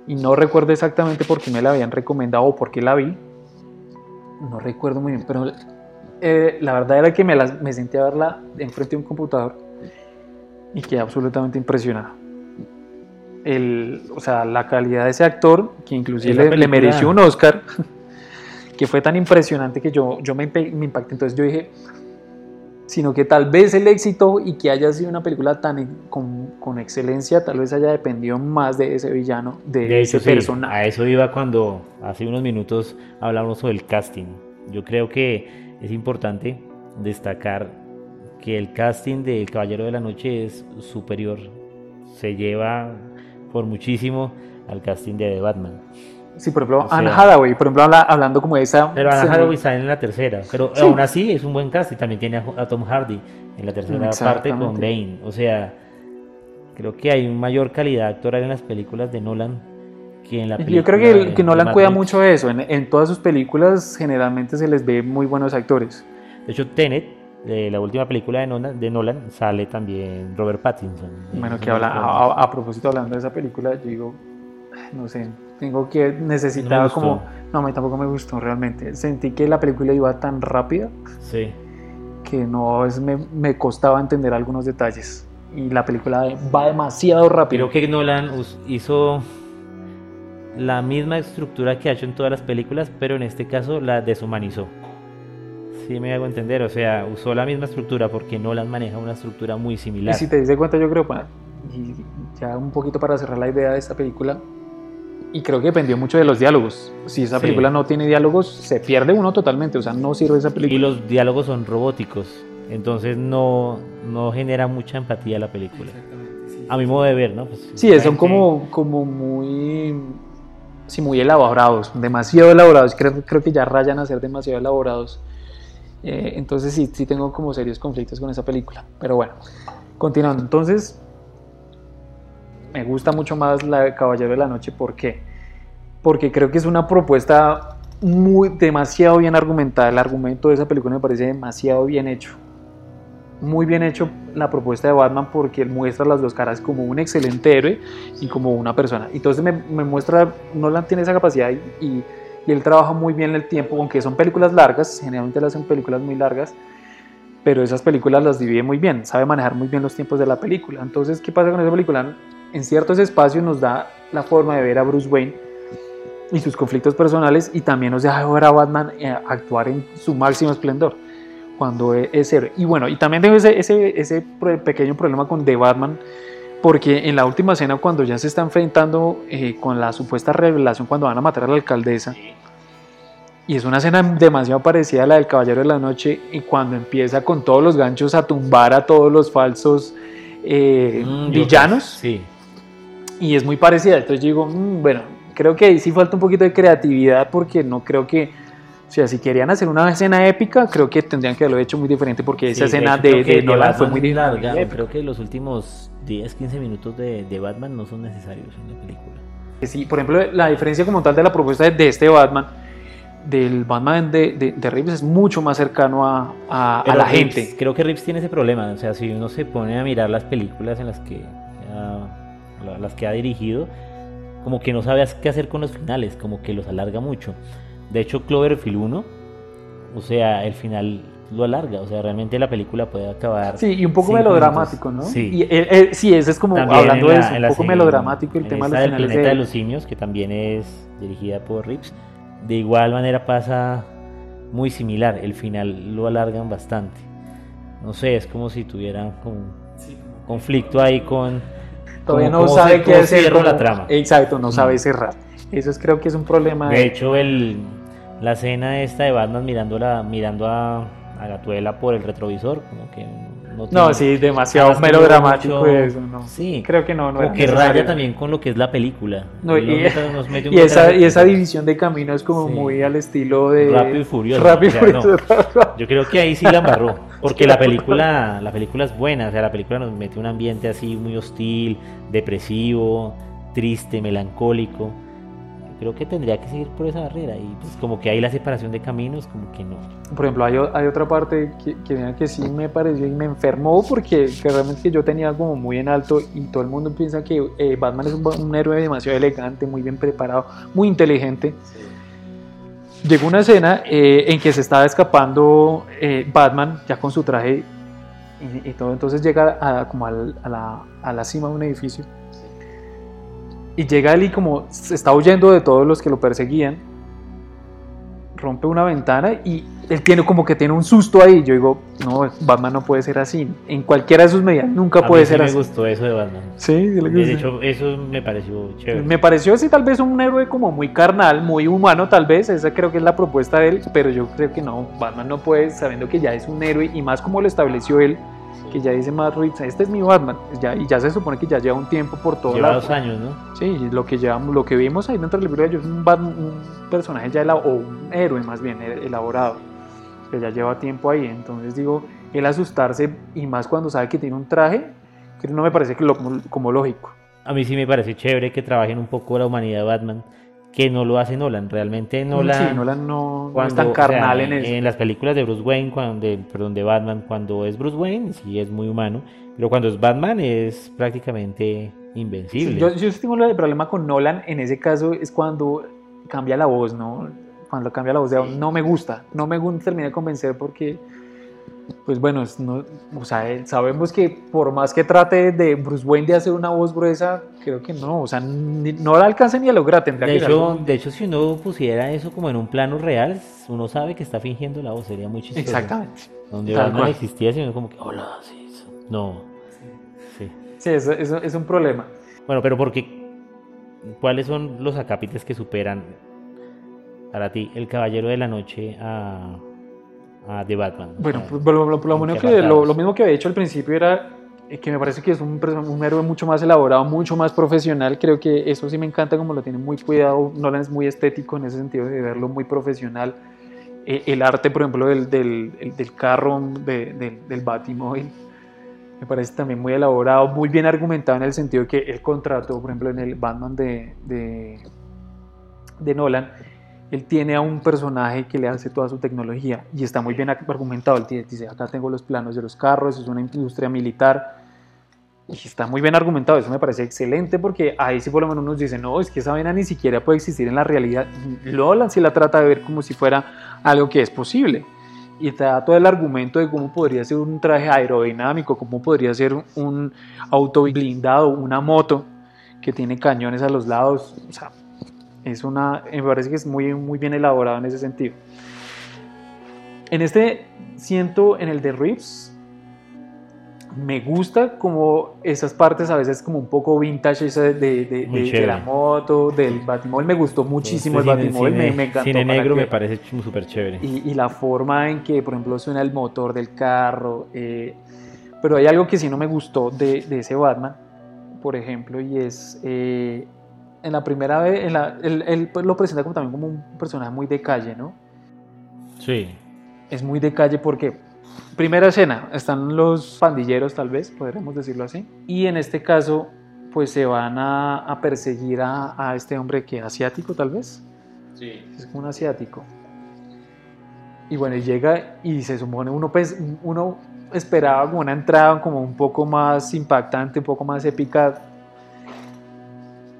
y no recuerdo exactamente por qué me la habían recomendado o por qué la vi. No recuerdo muy bien, pero eh, la verdad era que me, senté a verla enfrente de un computador y quedé absolutamente impresionado. El, o sea, la calidad de ese actor, que inclusive le, mereció un Oscar, que fue tan impresionante que yo, yo me, me impacté. Entonces yo dije, sino que tal vez el éxito y que haya sido una película tan con, con excelencia, tal vez haya dependido más de ese villano, de, De ese sí, personaje. a eso iba cuando hace unos minutos hablábamos sobre el casting. Yo creo que es importante destacar que el casting de El Caballero de la Noche es superior. Se lleva por muchísimo al casting de The Batman. Sí, por ejemplo, O sea- Anne Hathaway, por ejemplo, habla- hablando como de esa... Pero Anna se- Hathaway está en la tercera. Pero Sí. aún así es un buen casting. También tiene a, a Tom Hardy en la tercera parte con. Bane. O sea, creo que hay mayor calidad actoral en las películas de Nolan que en la película Yo creo que, de- que Nolan cuida mucho eso. En, en todas sus películas generalmente se les ve muy buenos actores. De hecho, Tenet, de la última película de Nolan, de Nolan, sale también Robert Pattinson. Bueno, que habla, a propósito hablando de esa película, yo digo, no sé, tengo que necesitaba gustó. como, no, a mí tampoco me gustó realmente. Sentí que la película iba tan rápida Sí. que no es, me, me costaba entender algunos detalles. Y la película va demasiado rápido. Creo que Nolan hizo la misma estructura que ha hecho en todas las películas, pero en este caso la deshumanizó. Sí, me hago entender, o sea, usó la misma estructura porque Nolan maneja una estructura muy Y similar. si te das cuenta, yo creo, pa- y ya un poquito para cerrar la idea de esta película, y creo que dependió mucho de los diálogos. Si esa Sí. película no tiene diálogos, se pierde uno totalmente, o sea, no sirve esa Y película. los diálogos son robóticos, entonces no, no genera mucha empatía la película. A mi modo de ver, ¿no? Pues, Sí, son gente- como, como muy, sí, muy elaborados, demasiado elaborados. Creo, creo que ya rayan a ser demasiado elaborados. Eh, entonces sí, sí tengo como serios conflictos con esa película. Pero bueno, continuando. Entonces, me gusta mucho más la de Caballero de la Noche. ¿Por qué? Porque creo que es una propuesta muy, demasiado bien argumentada. El argumento de esa película me parece demasiado bien hecho muy bien hecho la propuesta de Batman porque él muestra las dos caras como un excelente héroe y como una persona. Entonces me, me muestra, Nolan tiene esa capacidad y, y, y él trabaja muy bien el tiempo, aunque son películas largas, generalmente las hacen películas muy largas, pero esas películas las divide muy bien, sabe manejar muy bien los tiempos de la película. Entonces, ¿qué pasa con esa película? En ciertos espacios nos da la forma de ver a Bruce Wayne y sus conflictos personales y también nos deja ver a Batman eh, actuar en su máximo esplendor cuando e- es héroe. Y bueno, y también tengo ese, ese, ese pro- pequeño problema con The Batman, porque en la última escena, cuando ya se está enfrentando eh, con la supuesta revelación, cuando van a matar a la alcaldesa, y es una escena demasiado parecida a la del Caballero de la Noche, y cuando empieza con todos los ganchos a tumbar a todos los falsos eh, Mm, villanos, Sí, y es muy parecida. Entonces yo digo, mm, bueno, creo que ahí sí falta un poquito de creatividad porque no creo que, o sea, si querían hacer una escena épica, creo que tendrían que haberlo hecho muy diferente porque esa Sí, escena de, que de Nolan fue muy larga. épica. Creo que los últimos 10, 15 minutos de, de Batman no son necesarios en la película. Sí, por ejemplo, la diferencia como tal de la propuesta de, de este Batman, del Batman de, de, de Reeves es mucho más cercano a, a- a la Reeves- gente. Creo que Rips tiene ese problema. O sea, si uno se pone a mirar las películas en las que ha, la- las que ha dirigido, como que no sabe qué hacer con los finales, como que los alarga mucho. De hecho, Cloverfield 1, o sea, el final lo alarga. O sea, realmente la película puede acabar. Sí, y un poco melodramático, ¿no? minutos. Sí. Y, eh, eh, sí, ese es como, También hablando de la- eso, un poco serie- melodramático el tema de los del finales planeta de- de los simios, que también es dirigida por Rips. De igual manera pasa muy similar. El final lo alargan bastante. No sé, es como si tuvieran como un conflicto ahí con. Todavía no cómo sabe qué cómo hacer como- la trama. Exacto, no sabe cerrar. Eso es, creo que es un problema. De hecho, el, la escena esta de Batman mirando, la, mirando a, a Gatuela por el retrovisor, como que no no, tiene- sí, demasiado melodramático mucho- eso, no. Sí, Creo que no, no como era que necesario. raya también con lo que es la película. No, y, Nos mete- y esa, y esa división de camino es como Sí. muy al estilo de Rápido y Furioso, Rápido y o sea, no. Furioso. Yo creo que ahí sí la embarró, porque la película, la película es buena, o sea, la película nos mete un ambiente así muy hostil, depresivo, triste, melancólico. Creo que tendría que seguir por esa barrera y pues como que ahí la separación de caminos como que no. Por ejemplo, hay, hay otra parte que, que, que sí me pareció y me enfermó porque que realmente yo tenía como muy en alto y todo el mundo piensa que eh, Batman es un, un héroe demasiado elegante, muy bien preparado, muy inteligente. Llegó una escena eh, en que se estaba escapando eh, Batman ya con su traje y, todo, entonces llega a, como a, la, a la cima de un edificio y llega él y como se está huyendo de todos los que lo perseguían, rompe una ventana y él tiene como que tiene un susto ahí. Yo digo, no, Batman no puede ser así. En cualquiera de sus medidas nunca A puede mí sí ser me así. gustó eso de Batman. Sí, sí De hecho, eso me pareció chévere. Me pareció así tal vez un héroe como muy carnal, muy humano tal vez, esa creo que es la propuesta de él, pero yo creo que no, Batman no puede, sabiendo que ya es un héroe y más como lo estableció él, que ya dice Matt Reeves, este es mi Batman, ya, y ya se supone que ya lleva un tiempo por todo Lleva la- dos años, ¿no? Sí, lo que llevamos, lo que vimos ahí dentro del libro de ellos es un, Batman- un personaje ya ela- o un héroe más bien eh, elaborado, ya lleva tiempo ahí. Entonces digo, el asustarse y más cuando sabe que tiene un traje, que no me parece que lo- como, como lógico. A mí sí me parece chévere que trabajen un poco la humanidad de Batman, que no lo hace Nolan. Realmente Nolan, sí, Nolan no, no es cuando- tan o sea, carnal en eso. En las películas de Bruce Wayne, cuando, de, perdón, de Batman, cuando es Bruce Wayne, sí es muy humano, pero cuando es Batman es prácticamente invencible. Yo, yo sí tengo el problema con Nolan en ese caso es cuando cambia la voz, ¿no? Cuando cambia la voz de no me gusta, no me termina de convencer porque pues bueno, no, o sea, sabemos que por más que trate de Bruce Wayne de hacer una voz gruesa, creo que no, o sea, no la alcanza ni a lograr, tendría de que hecho, De hecho, si uno pusiera eso como en un plano real, uno sabe que está fingiendo la voz, sería muy chistoso. Exactamente. Donde no existía, sino como que, hola, sí, eso. no. Sí, sí eso, es un problema. Bueno, pero porque, ¿cuáles son los acápites que superan para ti el Caballero de la Noche a de Batman. Bueno, pues, lo, lo, mismo que había dicho al principio era eh, que me parece que es un, un, héroe mucho más elaborado, mucho más profesional. Creo que eso sí me encanta, como lo tiene muy cuidado. Nolan es muy estético en ese sentido de verlo muy profesional. Eh, el arte, por ejemplo, del, del, del carro, del, del Batimóvil, me parece también muy elaborado, muy bien argumentado en el sentido de que el contrato, por ejemplo, en el Batman de, de, de Nolan él tiene a un personaje que le hace toda su tecnología y está muy bien argumentado. Él dice, acá tengo los planos de los carros, es una industria militar y está muy bien argumentado. Eso me parece excelente porque ahí sí por lo menos nos dice, no, es que esa vaina ni siquiera puede existir en la realidad. Lolan sí la trata de ver como si fuera algo que es posible. Y te da todo el argumento de cómo podría ser un traje aerodinámico, cómo podría ser un auto blindado, una moto que tiene cañones a los lados. O sea, es una, me parece que es muy, muy bien elaborado en ese sentido. En este siento, en el de Reeves, me gusta como esas partes a veces como un poco vintage de, de, la moto, del Batimóvil. Me gustó muchísimo el Batimóvil, me, encantó. Cine negro me parece súper chévere. Y, la forma en que, por ejemplo, suena el motor del carro. Eh, pero hay algo que sí no me gustó de, ese Batman, por ejemplo, y es eh, en la primera vez, en la, él, pues, lo presenta como también como un personaje muy de calle, ¿no? Sí. Es muy de calle porque, primera escena, están los pandilleros tal vez, podríamos decirlo así, y en este caso, pues se van a, perseguir a, este hombre que es asiático tal vez. Sí. Es como un asiático. Y bueno, llega y se supone, uno, pues, uno esperaba como una entrada como un poco más impactante, un poco más épica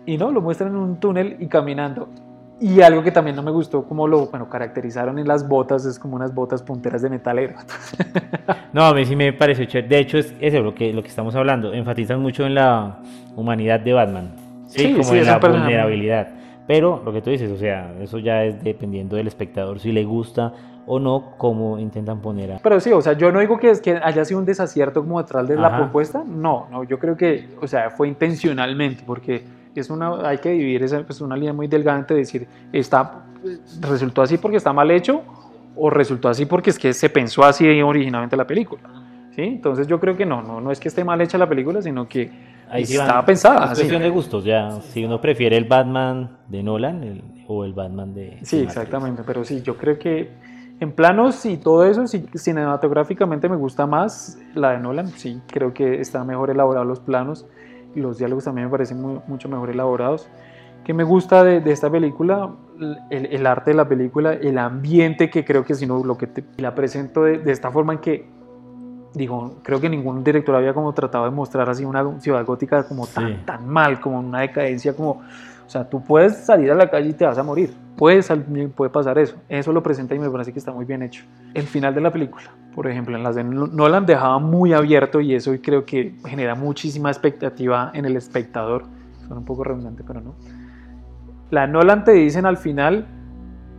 y no, lo muestran en un túnel y caminando. Y algo que también no me gustó, como lo bueno, caracterizaron en las botas, es como unas botas punteras de metalero. no, a mí sí me parece chévere. De hecho, es eso lo que, lo que estamos hablando. Enfatizan mucho en la humanidad de Batman. Sí, como en la vulnerabilidad. Pero lo que tú dices, o sea, eso ya es dependiendo del espectador, si le gusta o no, cómo intentan poner a... Pero sí, o sea, yo no digo que, es que haya sido un desacierto como detrás de la propuesta, no, no, yo creo que, o sea, fue intencionalmente, porque es una, hay que dividir esa, pues una línea muy delgada entre decir, está, resultó así porque está mal hecho o resultó así porque es que se pensó así originalmente la película. ¿sí? Entonces yo creo que no, no, no es que esté mal hecha la película, sino que Ahí estaba pensada. Es cuestión de gustos, ya. Si uno prefiere el Batman de Nolan o el Batman de... Sí, exactamente, pero sí, yo creo que en planos y todo eso, sí, cinematográficamente me gusta más la de Nolan, sí, creo que están mejor elaborados los planos los diálogos también me parecen mucho mejor elaborados. ¿Qué me gusta de, esta película? El, arte de la película, el ambiente que creo que si no lo que te, la presento de, esta forma en que digo, creo que ningún director había como tratado de mostrar así una ciudad gótica como tan, tan mal, como una decadencia, como, o sea, tú puedes salir a la calle y te vas a morir, puede, puede pasar eso, eso lo presenta y me parece que está muy bien hecho. El final de la película, por ejemplo, en las de Nolan dejaba muy abierto y eso creo que genera muchísima expectativa en el espectador. Suena un poco redundante, pero no. La Nolan te dicen al final,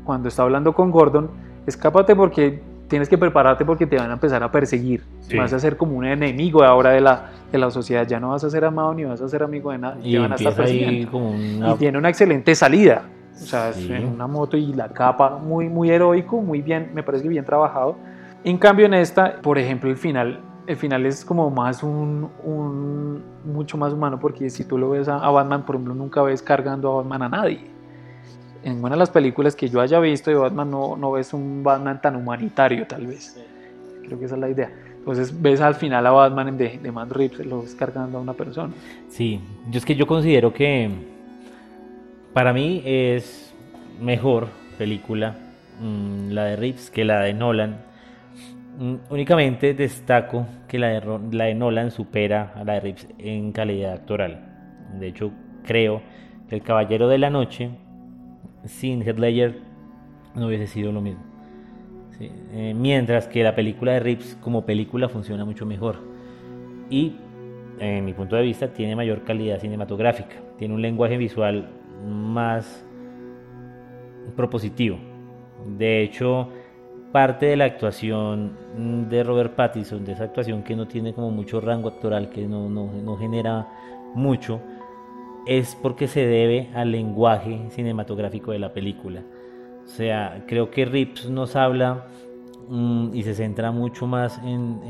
cuando está hablando con Gordon, escápate porque tienes que prepararte porque te van a empezar a perseguir. Vas a ser como un enemigo ahora de la, de la sociedad. Ya no vas a ser amado ni vas a ser amigo de nadie. Y, van a estar persiguiendo. y tiene una excelente salida. O sea, en una moto y la capa, muy, muy heroico, muy bien, me parece bien trabajado. En cambio en esta, por ejemplo, el final, el final es como más un, un mucho más humano porque si tú lo ves a, Batman, por ejemplo, nunca ves cargando a Batman a nadie. En una de las películas que yo haya visto de Batman no, no ves un Batman tan humanitario tal vez. Creo que esa es la idea. Entonces ves al final a Batman de, de Matt Reeves, lo ves cargando a una persona. Sí, yo es que yo considero que para mí es mejor película mm, la de Reeves que la de Nolan Mm, únicamente destaco que la de, la de Nolan supera a la de Reeves en calidad actoral. De hecho, creo que El Caballero de la Noche sin Heath Ledger no hubiese sido lo mismo. Eh, mientras que la película de Rips como película funciona mucho mejor. Y en mi punto de vista tiene mayor calidad cinematográfica, tiene un lenguaje visual más propositivo. De hecho, parte de la actuación de Robert Pattinson, de esa actuación que no tiene como mucho rango actoral, que no, no, no genera mucho, es porque se debe al lenguaje cinematográfico de la película. O sea, creo que Rips nos habla mm, y se centra mucho más en,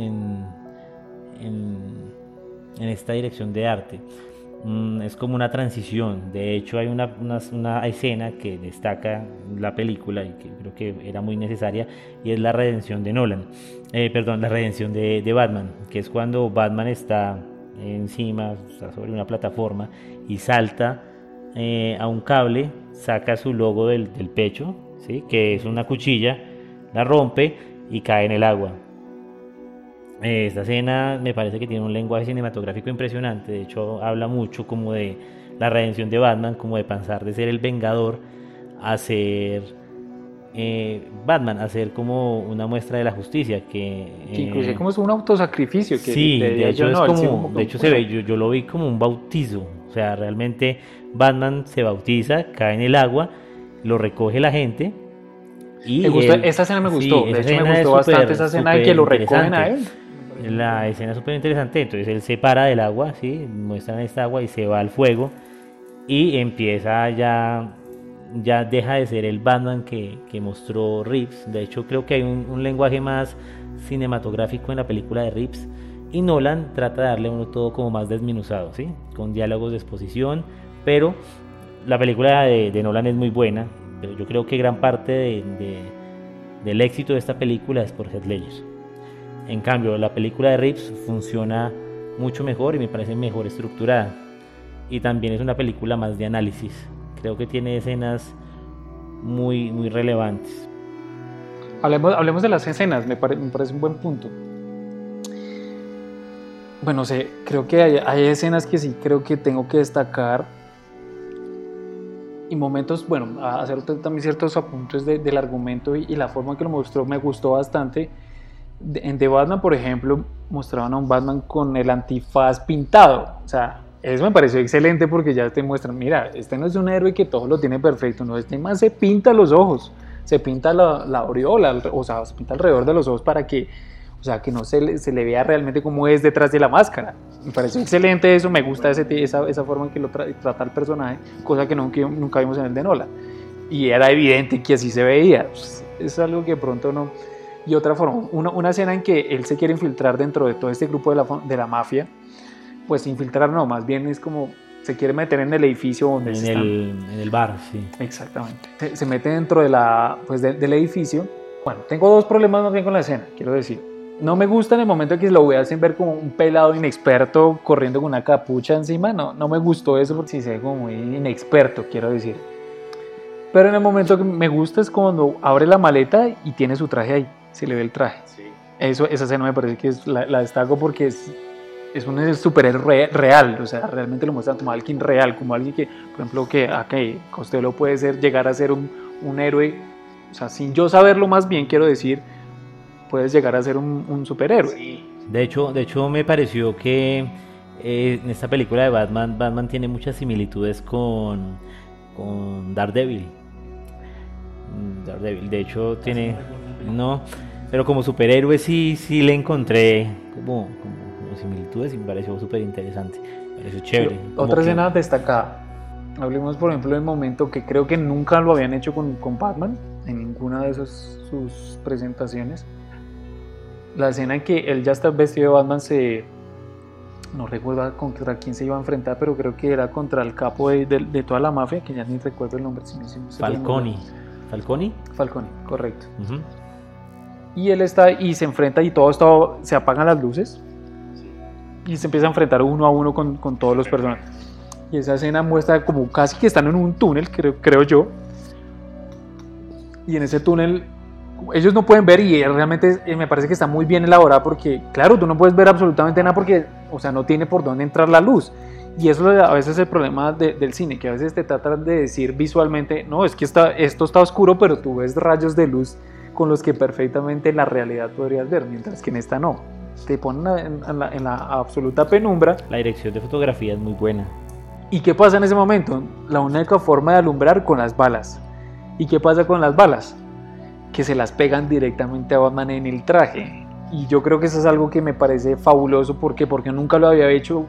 en, esta dirección de arte. Mm, es como una transición. De hecho, hay una, una, escena que destaca la película y que creo que era muy necesaria y es la redención de Nolan. Eh, perdón, la redención de, de Batman, que es cuando Batman está encima, sobre una plataforma y salta eh, a un cable, saca su logo del, pecho, ¿sí? que es una cuchilla, la rompe y cae en el agua. Eh, esta escena me parece que tiene un lenguaje cinematográfico impresionante, de hecho habla mucho como de la redención de Batman, como de pasar de ser el vengador a ser eh, Batman, a ser como una muestra de la justicia. Que, incluso como es un autosacrificio. Que sí, de hecho, es como, de hecho se ve, yo, yo lo vi como un bautizo, sea, realmente Batman se bautiza, cae en el agua, lo recoge la gente. Y esa escena me gustó, de hecho me gustó bastante esa escena de que lo recogen a él. La escena es súper interesante, entonces él se para del agua, ¿sí? muestran esta agua y se va al fuego y empieza ya ya deja de ser el Batman que, que mostró Reeves. De hecho, creo que hay un, un, lenguaje más cinematográfico en la película de Reeves. Y Nolan trata de darle uno todo como más desminuzado, ¿sí? Con diálogos de exposición. Pero la película de, de Nolan es muy buena. Pero yo creo que gran parte de, del éxito de esta película es por Heath Ledger. En cambio, la película de Reeves funciona mucho mejor y me parece mejor estructurada. Y también es una película más de análisis Creo que tiene escenas muy, muy relevantes. Hablemos, hablemos de las escenas, me, parece un buen punto. Bueno, sé, creo que hay, escenas que sí creo que tengo que destacar y momentos, bueno, hacer también ciertos apuntes del argumento y, la forma en que lo mostró me gustó bastante. en The Batman, por ejemplo, mostraban a un Batman con el antifaz pintado. O sea, eso me pareció excelente porque ya te muestran, mira, este no es un héroe que todo lo tiene perfecto, no, este más se pinta los ojos, se pinta la, la aureola, o sea, se pinta alrededor de los ojos para que, sea, que no se le, se le vea realmente cómo es detrás de la máscara. Me pareció excelente eso, me gusta ese, esa, esa forma en que lo trata el personaje, cosa que nunca, nunca vimos en el de Nola. Y era evidente que así se veía. Pues, es algo que pronto no... Y otra forma, una, una escena en que él se quiere infiltrar dentro de todo este grupo de la, de la mafia, pues infiltrar no, más bien es como se quiere meter en el edificio donde en, el, en el bar, sí. Exactamente. Se, mete dentro de la, pues del edificio. Bueno, tengo dos problemas más bien con la escena, quiero decir. No me gusta en el momento que lo voy a hacer ver como un pelado inexperto corriendo con una capucha encima. No, no me gustó eso porque se ve como muy inexperto, quiero decir. Pero en el momento que me gusta es cuando abre la maleta y tiene su traje ahí. Se le ve el traje. Sí. Eso, esa escena me parece que es, la, la destaco porque es es un superhéroe real, o sea, realmente lo muestran como alguien real, como alguien que, por ejemplo, que okay, Costello puede ser, llegar a ser un, un, héroe, o sea, sin yo saberlo más bien, quiero decir, puedes llegar a ser un, un superhéroe. De hecho, de hecho, me pareció que eh, en esta película de Batman, Batman tiene muchas similitudes con, con Daredevil. Mm, Daredevil, de hecho, tiene. No, pero como superhéroe sí, sí le encontré como similitudes y me pareció súper interesante. Me pareció chévere. otra escena destacada. Hablemos, por ejemplo, del momento que creo que nunca lo habían hecho con, con Batman, en ninguna de esas, sus presentaciones. La escena en que él ya está vestido de Batman se. No recuerdo contra quién se iba a enfrentar, pero creo que era contra el capo de, de, toda la mafia, que ya ni recuerdo el nombre. Si Falconi. ¿Falconi? Falconi, correcto. Y él está y se enfrenta y todo esto se apagan las luces y se empieza a enfrentar uno a uno con, con todos los personajes. Y esa escena muestra como casi que están en un túnel, creo, creo yo. Y en ese túnel ellos no pueden ver y realmente me parece que está muy bien elaborada porque, claro, tú no puedes ver absolutamente nada porque, o sea, no tiene por dónde entrar la luz. Y eso a veces es el problema del cine, que a veces te tratan de decir visualmente, no, es que está, esto está oscuro, pero tú ves rayos de luz con los que perfectamente en la realidad podrías ver, mientras que en esta no. Te ponen en la, en la absoluta penumbra. La dirección de fotografía es muy buena. ¿Y qué pasa en ese momento? La única forma de alumbrar con las balas. ¿Y qué pasa con las balas? Que se las pegan directamente a Batman en el traje. Y yo creo que eso es algo que me parece fabuloso porque porque nunca lo había hecho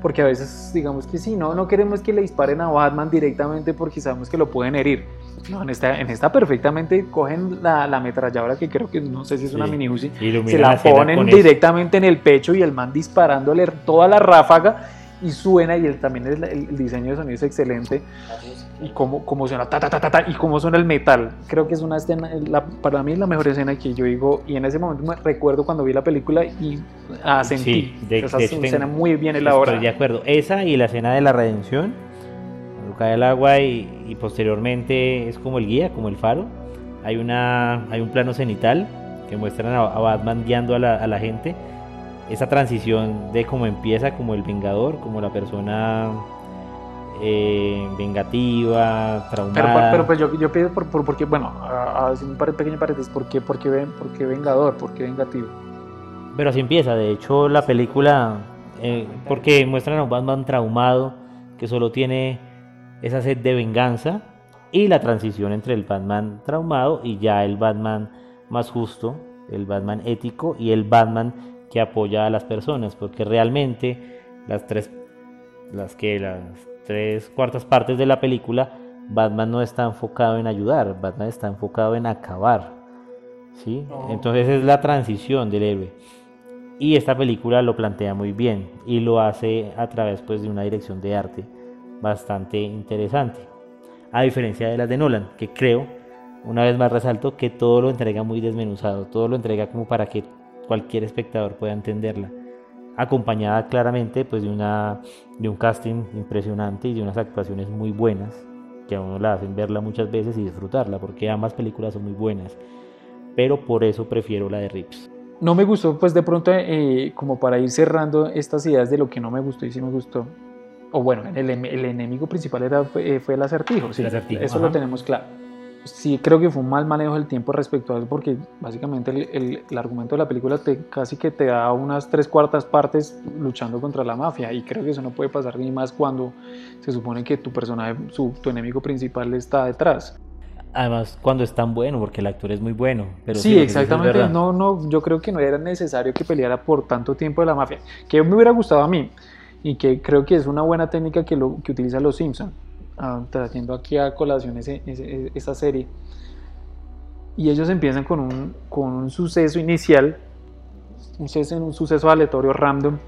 porque a veces digamos que sí, no, no queremos que le disparen a Batman directamente porque sabemos que lo pueden herir. No, en esta, en esta perfectamente cogen la, la ametralladora que creo que no sé si es una mini Uzi, se la ponen directamente en el pecho y el man disparándole toda la ráfaga y suena y el, también el, el, diseño de sonido es excelente. Y cómo, cómo suena ta, ta, ta, ta, y cómo suena el metal. Creo que es una escena la, para mí es la mejor escena que yo digo y en ese momento me recuerdo cuando vi la película y ah, sentí. sí, de, esa es una escena muy bien elaborada. estoy de acuerdo. Esa y la escena de la redención cuando cae el agua y, y, posteriormente es como el guía como el faro. Hay una hay un plano cenital que muestran a, a Batman guiando a la, a la gente esa transición de cómo empieza como el vengador, como la persona eh, vengativa, traumada. Pero, pero pues yo, yo pido por, por, porque, bueno, a, a un pequeño paréntesis, ¿por qué, por, qué, ¿por qué vengador? ¿Por qué vengativo? Pero así empieza, de hecho la película, eh, porque muestran a un Batman traumado, que solo tiene esa sed de venganza, y la transición entre el Batman traumado y ya el Batman más justo, el Batman ético y el Batman que apoya a las personas, porque realmente las tres, las que las tres cuartas partes de la película, Batman no está enfocado en ayudar, Batman está enfocado en acabar, ¿sí? No. Entonces es la transición del héroe. Y esta película lo plantea muy bien y lo hace a través pues, de una dirección de arte bastante interesante. A diferencia de las de Nolan, que creo, una vez más resalto, que todo lo entrega muy desmenuzado, todo lo entrega como para que cualquier espectador pueda entenderla, acompañada claramente pues de, una, de un casting impresionante y de unas actuaciones muy buenas que a uno la hacen verla muchas veces y disfrutarla, porque ambas películas son muy buenas, pero por eso prefiero la de Rips. No me gustó, pues de pronto, eh, como para ir cerrando estas ideas de lo que no me gustó y sí me gustó, o bueno, el, el enemigo principal era, fue, fue el acertijo, ¿sí? el acertijo eso ajá. lo tenemos claro sí creo que fue un mal manejo del tiempo respecto a eso porque básicamente el, el, el, argumento de la película te, casi que te da unas tres cuartas partes luchando contra la mafia y creo que eso no puede pasar ni más cuando se supone que tu personaje, su, tu enemigo principal está detrás. Además, cuando es tan bueno, porque el actor es muy bueno. Pero sí, sí exactamente. Es no, no, yo creo que no era necesario que peleara por tanto tiempo de la mafia. Que me hubiera gustado a mí y que creo que es una buena técnica que, lo, que utilizan los Simpsons uh, trayendo aquí a colación ese, ese, esa serie. Y ellos empiezan con un, con un suceso inicial, un suceso, un suceso aleatorio random,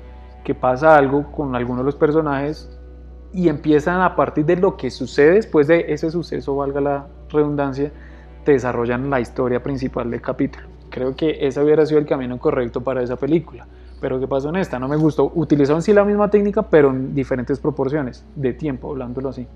que pasa algo con alguno de los personajes y empiezan a partir de lo que sucede después de ese suceso, valga la redundancia, te desarrollan la historia principal del capítulo. Creo que ese hubiera sido el camino correcto para esa película. Pero ¿qué pasó en esta? No me gustó. Utilizaron sí la misma técnica, pero en diferentes proporciones de tiempo, hablándolo así.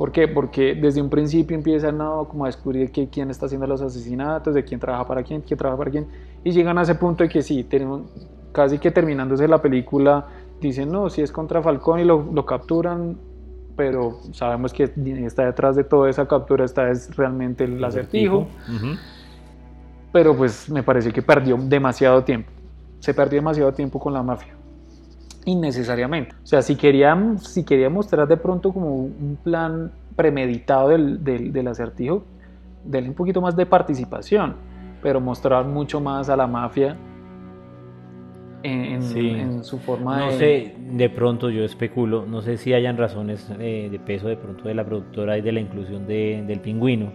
¿Por qué? Porque desde un principio empiezan ¿no? como a descubrir que, quién está haciendo los asesinatos, de quién trabaja para quién, quién trabaja para quién, y llegan a ese punto de que sí, tenemos, casi que terminándose la película, dicen, no, si es contra Falcón y lo, lo capturan, pero sabemos que está detrás de toda esa captura, está es realmente el acertijo. Uh -huh. Pero pues me parece que perdió demasiado tiempo. Se perdió demasiado tiempo con la mafia innecesariamente. O sea, si quería, si quería mostrar de pronto como un plan premeditado del, del, del acertijo, denle un poquito más de participación, pero mostrar mucho más a la mafia en, sí. en su forma no de... sé, de pronto yo especulo, no sé si hayan razones eh, de peso de pronto de la productora y de la inclusión de, del pingüino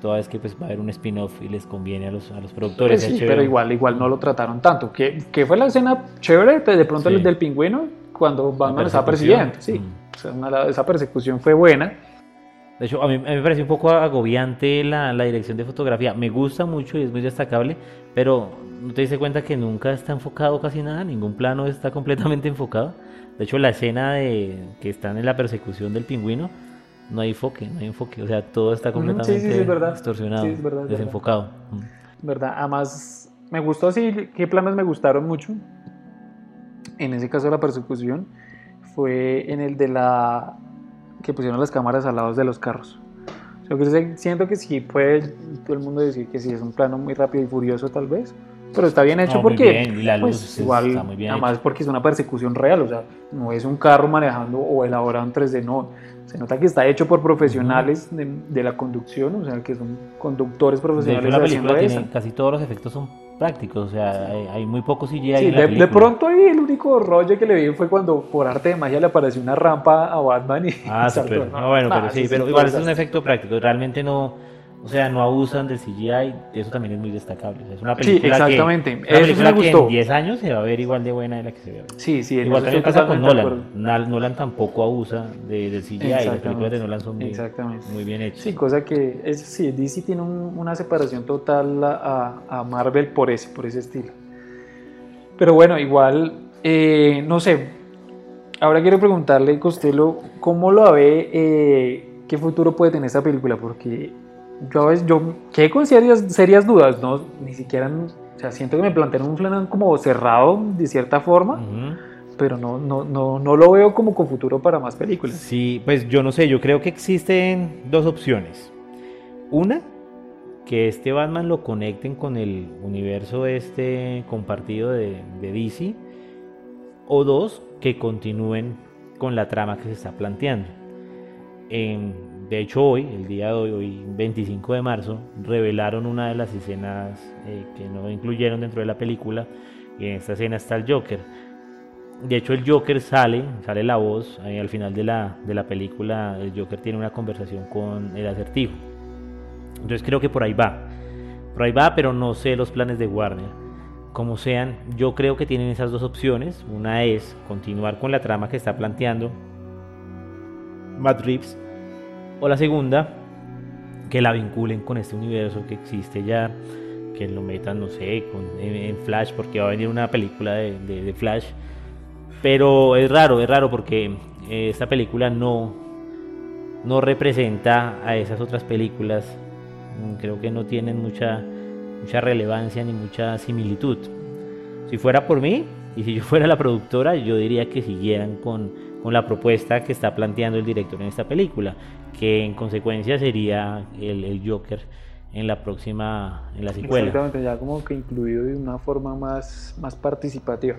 toda vez que pues va a haber un spin-off y les conviene a los, a los productores. Pues sí, pero igual, igual no lo trataron tanto. ¿Qué, qué fue la escena chévere de pronto sí. del pingüino cuando Batman estaba persiguiendo? Sí, mm. o sea, una, esa persecución fue buena. De hecho, a mí, a mí me parece un poco agobiante la, la, dirección de fotografía. Me gusta mucho y es muy destacable, pero no te diste cuenta que nunca está enfocado casi nada, ningún plano está completamente enfocado. De hecho, la escena de que están en la persecución del pingüino, no hay enfoque, no hay enfoque, o sea, todo está completamente sí, sí, sí, es distorsionado, es verdad, es desenfocado. Verdad. verdad, además me gustó así, qué planos me gustaron mucho, en ese caso de la persecución, fue en el de la que pusieron las cámaras al lado de los carros. Yo siento que sí puede todo el mundo decir que sí es un plano muy rápido y furioso tal vez, pero está bien hecho No, porque bien, y la luz pues, es- igual está muy bien además porque es una persecución real, o sea, no es un carro manejando o elaborado en 3D, no. Se nota que está hecho por profesionales de, de la conducción, o sea, que son conductores De hecho, profesionales la película tiene casi todos los efectos son prácticos, o sea, hay, hay muy poco CGI Sí, en la de, de película. pronto ahí el único rollo que le vi fue cuando por arte de magia le apareció una rampa a Batman y Ah, saltó. súper. No, bueno, Ah, pero sí, sí, pero sí, igual es un efecto práctico. Realmente no, o sea, no abusan del CGI. Eso también es muy destacable. O sea, es una Sí, película exactamente. que, Eso sí me que gustó. en 10 años se va a ver igual de buena de la que se ve ahora. Sí, sí, Igual también pasa con Nolan. Nolan tampoco abusa de, del CGI. Las películas de Nolan son muy, muy bien hechas. Sí, cosa que es, sí, DC tiene un- una separación total a, a Marvel por ese, por ese estilo. Pero bueno, igual, eh, no sé. Ahora quiero preguntarle, Costello, ¿cómo lo ve? eh, ¿Qué futuro puede tener esta película? Porque yo a veces, yo quedé con serias, serias dudas, ¿no? Ni siquiera, o sea, siento que me plantearon un plan como cerrado de cierta forma, pero no, no, no, no lo veo como con futuro para más películas. Sí, pues yo no sé, yo creo que existen dos opciones. Una, que este Batman lo conecten con el universo este compartido de, de DC. O dos, que continúen con la trama que se está planteando. Em, de hecho hoy, el día de hoy, hoy 25 de marzo, revelaron una de las escenas eh, que no incluyeron dentro de la película. Y en esta escena está el Joker. De hecho, el Joker sale, sale la voz ahí al final de la, de la película. El Joker tiene una conversación con el acertijo. Entonces creo que por ahí va. Por ahí va, pero no sé los planes de Warner. Como sean, yo creo que tienen esas dos opciones. Una es continuar con la trama que está planteando Matt Reeves. O la segunda, que la vinculen con este universo que existe ya. Que lo metan, no sé, con- en, en Flash, porque va a venir una película de, de- de Flash. Pero es raro, es raro porque eh, esta película no, no representa a esas otras películas. Mm, Creo que no tienen mucha, mucha relevancia ni mucha similitud. Si fuera por mí y si yo fuera la productora, yo diría que siguieran con, con la propuesta que está planteando el director en esta película, que en consecuencia sería el, el Joker en la próxima, en la secuela. Exactamente, ya como que incluido de una forma más, más participativa.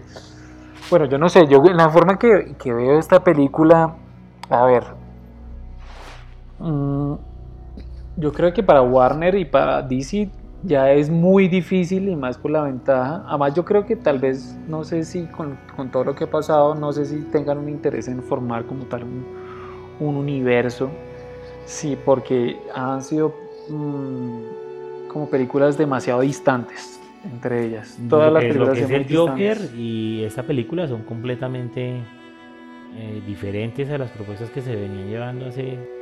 Bueno, yo no sé, yo en la forma que, que veo esta película, a ver, mm, yo creo que para Warner y para DC ya es muy difícil y más por la ventaja. Además yo creo que tal vez, no sé si con, con todo lo que ha pasado, no sé si tengan un interés en formar como tal un, un universo. Sí, porque han sido mm, como películas demasiado distantes entre ellas. Todas las que, lo películas que es el Joker distantes. y esta película son completamente eh, diferentes a las propuestas que se venían llevando hace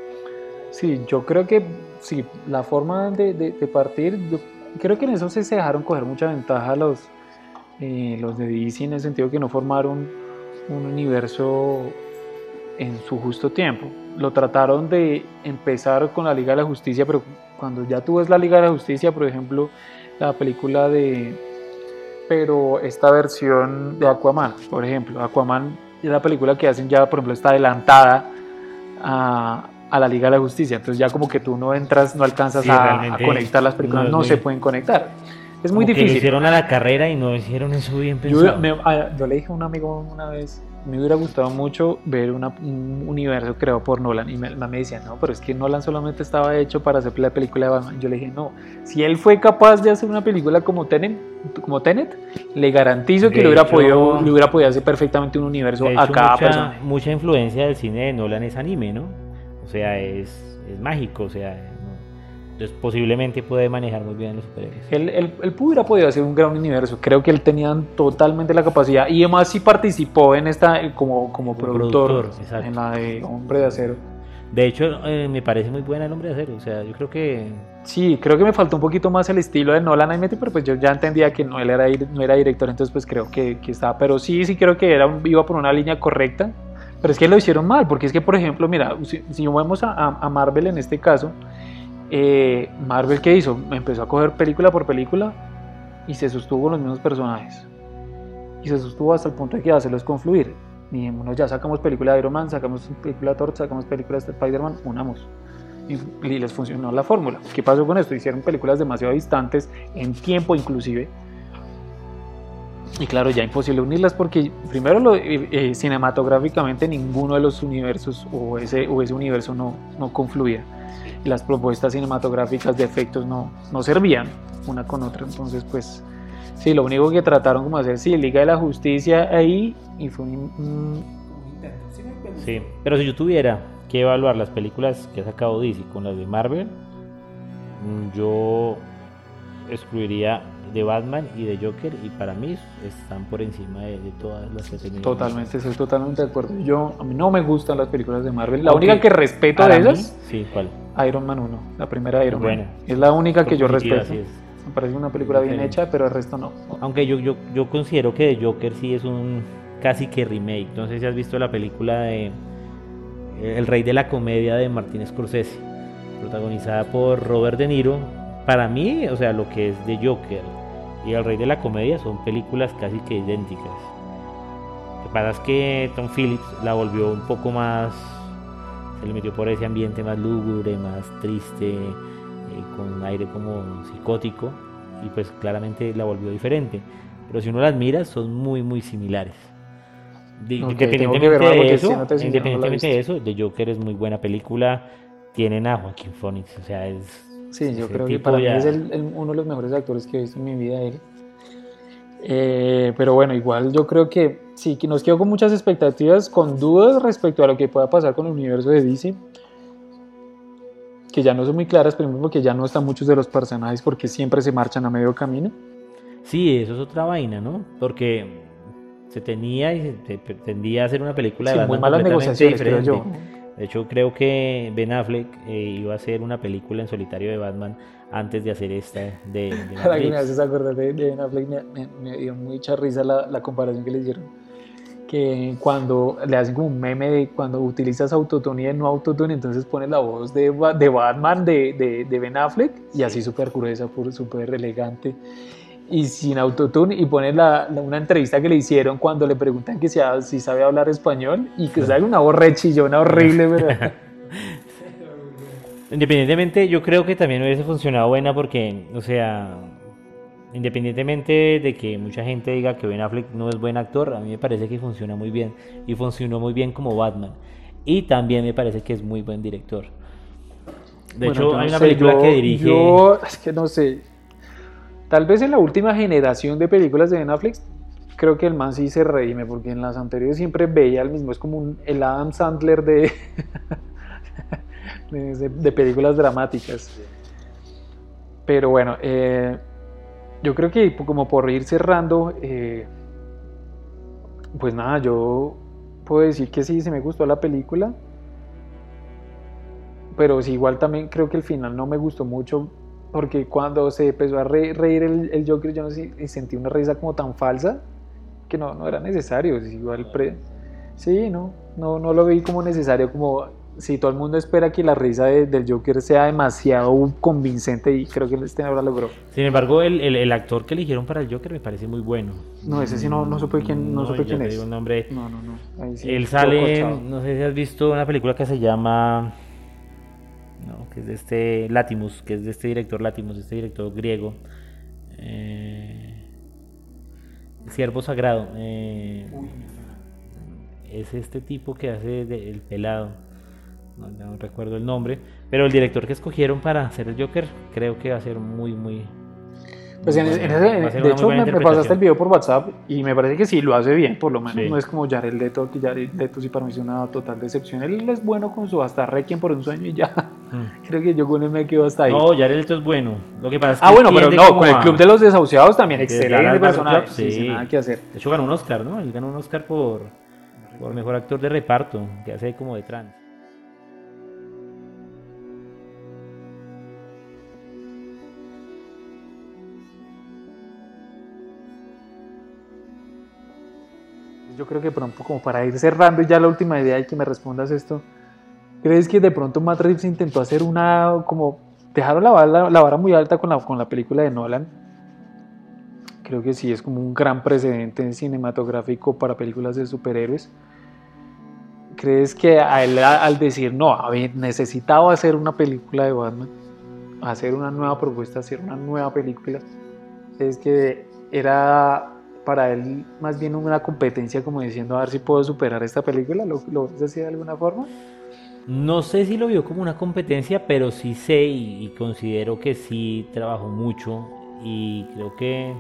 Sí, yo creo que sí, la forma de, partir, creo que en eso sí se dejaron coger mucha ventaja los, eh, los de DC en el sentido que no formaron un universo en su justo tiempo. Lo trataron de empezar con la Liga de la Justicia, pero cuando ya tú ves la Liga de la Justicia, por ejemplo, la película de... Pero esta versión de Aquaman, por ejemplo, Aquaman es la película que hacen ya, por ejemplo, está adelantada a, a la Liga de la Justicia. Entonces ya como que tú no entras, no alcanzas Sí, a, a conectar las películas, no no, se pueden conectar. Es muy que lo difícil. hicieron a la carrera y no hicieron eso bien Yo, pensado. me- a- yo le dije a un amigo una vez, me hubiera gustado mucho ver una- un universo creado por Nolan. Y me, me decía, no, pero es que Nolan solamente estaba hecho para hacer la película de Batman. Yo le dije, no, si él fue capaz de hacer una película como Tenet, como Tenet le garantizo que le hubiera, hecho- podido, le hubiera podido hacer perfectamente un universo De a hecho, cada mucha, persona. mucha influencia del cine de Nolan es anime, ¿no? O sea, es, es mágico, o sea, no- entonces posiblemente puede manejar muy bien los superhéroes. Él, él, él hubiera podido hacer un gran universo. Creo que él tenía totalmente la capacidad. Y además sí participó en esta como, como, Como productor, productor, en la de Hombre de Acero. De hecho, eh, me parece muy buena el hombre de acero, o sea, yo creo que Sí, creo que me faltó un poquito más el estilo de Nolan ahí pero pues yo ya entendía que no, él era, no era director, entonces pues creo que, que estaba. Pero sí, sí creo que era un- iba por una línea correcta. Pero es que lo hicieron mal, porque es que, por ejemplo, mira, si, si vemos a, a- Marvel en este caso, eh, Marvel, ¿qué hizo? Empezó a coger película por película y se sostuvo con los mismos personajes. Y se sostuvo hasta el punto de que hacerlos confluir. Dijimos, ya sacamos película de Iron Man, sacamos película de Thor, sacamos película de Spider-Man, unamos. y, y les funcionó la fórmula. ¿Qué pasó con esto? Hicieron películas demasiado distantes en tiempo inclusive. Y claro, ya imposible unirlas porque primero lo, eh, eh, cinematográficamente ninguno de los universos o ese, o ese universo no, no confluía. Las propuestas cinematográficas de efectos no, no servían una con otra. Entonces, pues, sí, lo único que trataron como hacer, sí, Liga de la Justicia ahí y fue un, un- Sí, pero si yo tuviera que evaluar las películas que ha sacado DC con las de Marvel, mm, yo excluiría de Batman y de Joker y para mí están por encima de, de todas las que tenido. Totalmente, estoy totalmente de acuerdo. Yo, a mí no me gustan las películas de Marvel. La única que respeto de sí, ¿cuál? Iron Man 1, la primera Iron Buena. Man. Es la única que yo respeto. sí es. Me parece una película bien Sí. hecha, pero el resto no. Aunque yo, yo, yo considero que de Joker sí es un casi que remake. No sé si has visto la película de El Rey de la Comedia de Martin Scorsese, protagonizada por Robert De Niro. Para mí, o sea, lo que es de Joker y El Rey de la Comedia son películas casi que idénticas. Lo que pasa es que Tom Phillips la volvió un poco más, se le metió por ese ambiente más lúgubre, más triste, eh, con aire como psicótico y pues claramente la volvió diferente. Pero si uno las mira, son muy, muy similares. De- Ok, independientemente de eso, sí, no te- sí, no independientemente de eso, The Joker es muy buena película. Tienen a Joaquín Phoenix, o sea, es. Sí, yo ese creo que para mí ya- es el- el- uno de los mejores actores que he visto en mi vida. Él. Eh, pero bueno, igual yo creo que sí, que nos quedo con muchas expectativas, con dudas respecto a lo que pueda pasar con el universo de DC. Que ya no son muy claras, primero porque ya no están muchos de los personajes, porque siempre se marchan a medio camino. Sí, eso es otra vaina, ¿no? Porque se tenía y se pretendía hacer una película Sí, de muy malas negociaciones, creo yo. De hecho, creo que Ben Affleck eh, iba a hacer una película en solitario de Batman antes de hacer esta de, de Ahora que me haces acordar de, de Ben Affleck, me, me- me dio mucha risa la, la comparación que le hicieron. Que cuando le hacen como un meme de cuando utilizas autotune y no autotune, entonces pones la voz de, de Batman de, de, de Ben Affleck y así súper gruesa, súper elegante. Y sin autotune, y pones la, la- una entrevista que le hicieron cuando le preguntan que si, si sabe hablar español y que sale una voz rechillona horrible, pero Independientemente, yo creo que también hubiese funcionado buena porque, o sea, independientemente de que mucha gente diga que Ben Affleck no es buen actor, a mí me parece que funciona muy bien y funcionó muy bien como Batman. Y también me parece que es muy buen director. De Bueno, hecho, hay una película yo- que dirige. Yo, es que no sé. Tal vez en la última generación de películas de Affleck, creo que el man sí se redime, porque en las anteriores siempre veía el mismo. Es como el Adam Sandler de, de, películas dramáticas. Pero bueno, eh, yo creo que como por ir cerrando, eh, pues nada, yo puedo decir que sí, se me gustó la película pero igual también creo que el final no me gustó mucho porque cuando se empezó a re- reír el, el Joker yo no sé, sentí una risa como tan falsa que no, no era necesario, es igual pre- sí, no, no, no lo vi como necesario como si todo el mundo espera que la risa de- del Joker sea demasiado convincente y creo que este ahora logró. Sin embargo, el, el- el actor que eligieron para el Joker me parece muy bueno. No, ese sí no, no supe quién, no, supe ya quién es. digo el nombre. No, no, no. ahí sí, Él sale, no sé si has visto una película que se llama, no, que es de este Latimus, que es de este director Latimus, este director griego, eh, Siervo Sagrado. eh, es este tipo que hace de- el pelado, no, no recuerdo el nombre, pero el director que escogieron para hacer el Joker creo que va a ser muy, muy... Pues en, bueno, en ese- de hecho me, me pasaste el video por WhatsApp y me parece que sí lo hace bien, por lo menos. Sí. No es como Jared Leto, que Jared Leto sí para mí es una total decepción. Él es bueno con su hasta Requiem por un sueño y ya. Mm. Creo que yo con él me quedo hasta ahí. No, Jared Leto es bueno. Lo que pasa es que ah, bueno, pero no, con el Club de los Desahuciados también, excelente personaje. Sí, sí. nada que hacer. De hecho ganó un Oscar, ¿no? Él ganó un Oscar por, por mejor actor de reparto, que hace como de trans. Yo creo que pronto, como para ir cerrando, y ya la última idea y que me respondas esto, ¿crees que de pronto Matt Reeves intentó hacer una, como, dejaron la vara, la vara muy alta con la, con la película de Nolan? Creo que sí, es como un gran precedente cinematográfico para películas de superhéroes. ¿crees que a él al decir, no, a necesitaba hacer una película de Batman, hacer una nueva propuesta, hacer una nueva película, es que era para él más bien una competencia como diciendo a ver si puedo superar esta película, ¿lo, lo decía de alguna forma? No sé si lo vio como una competencia, pero sí sé y, considero que sí trabajó mucho y creo que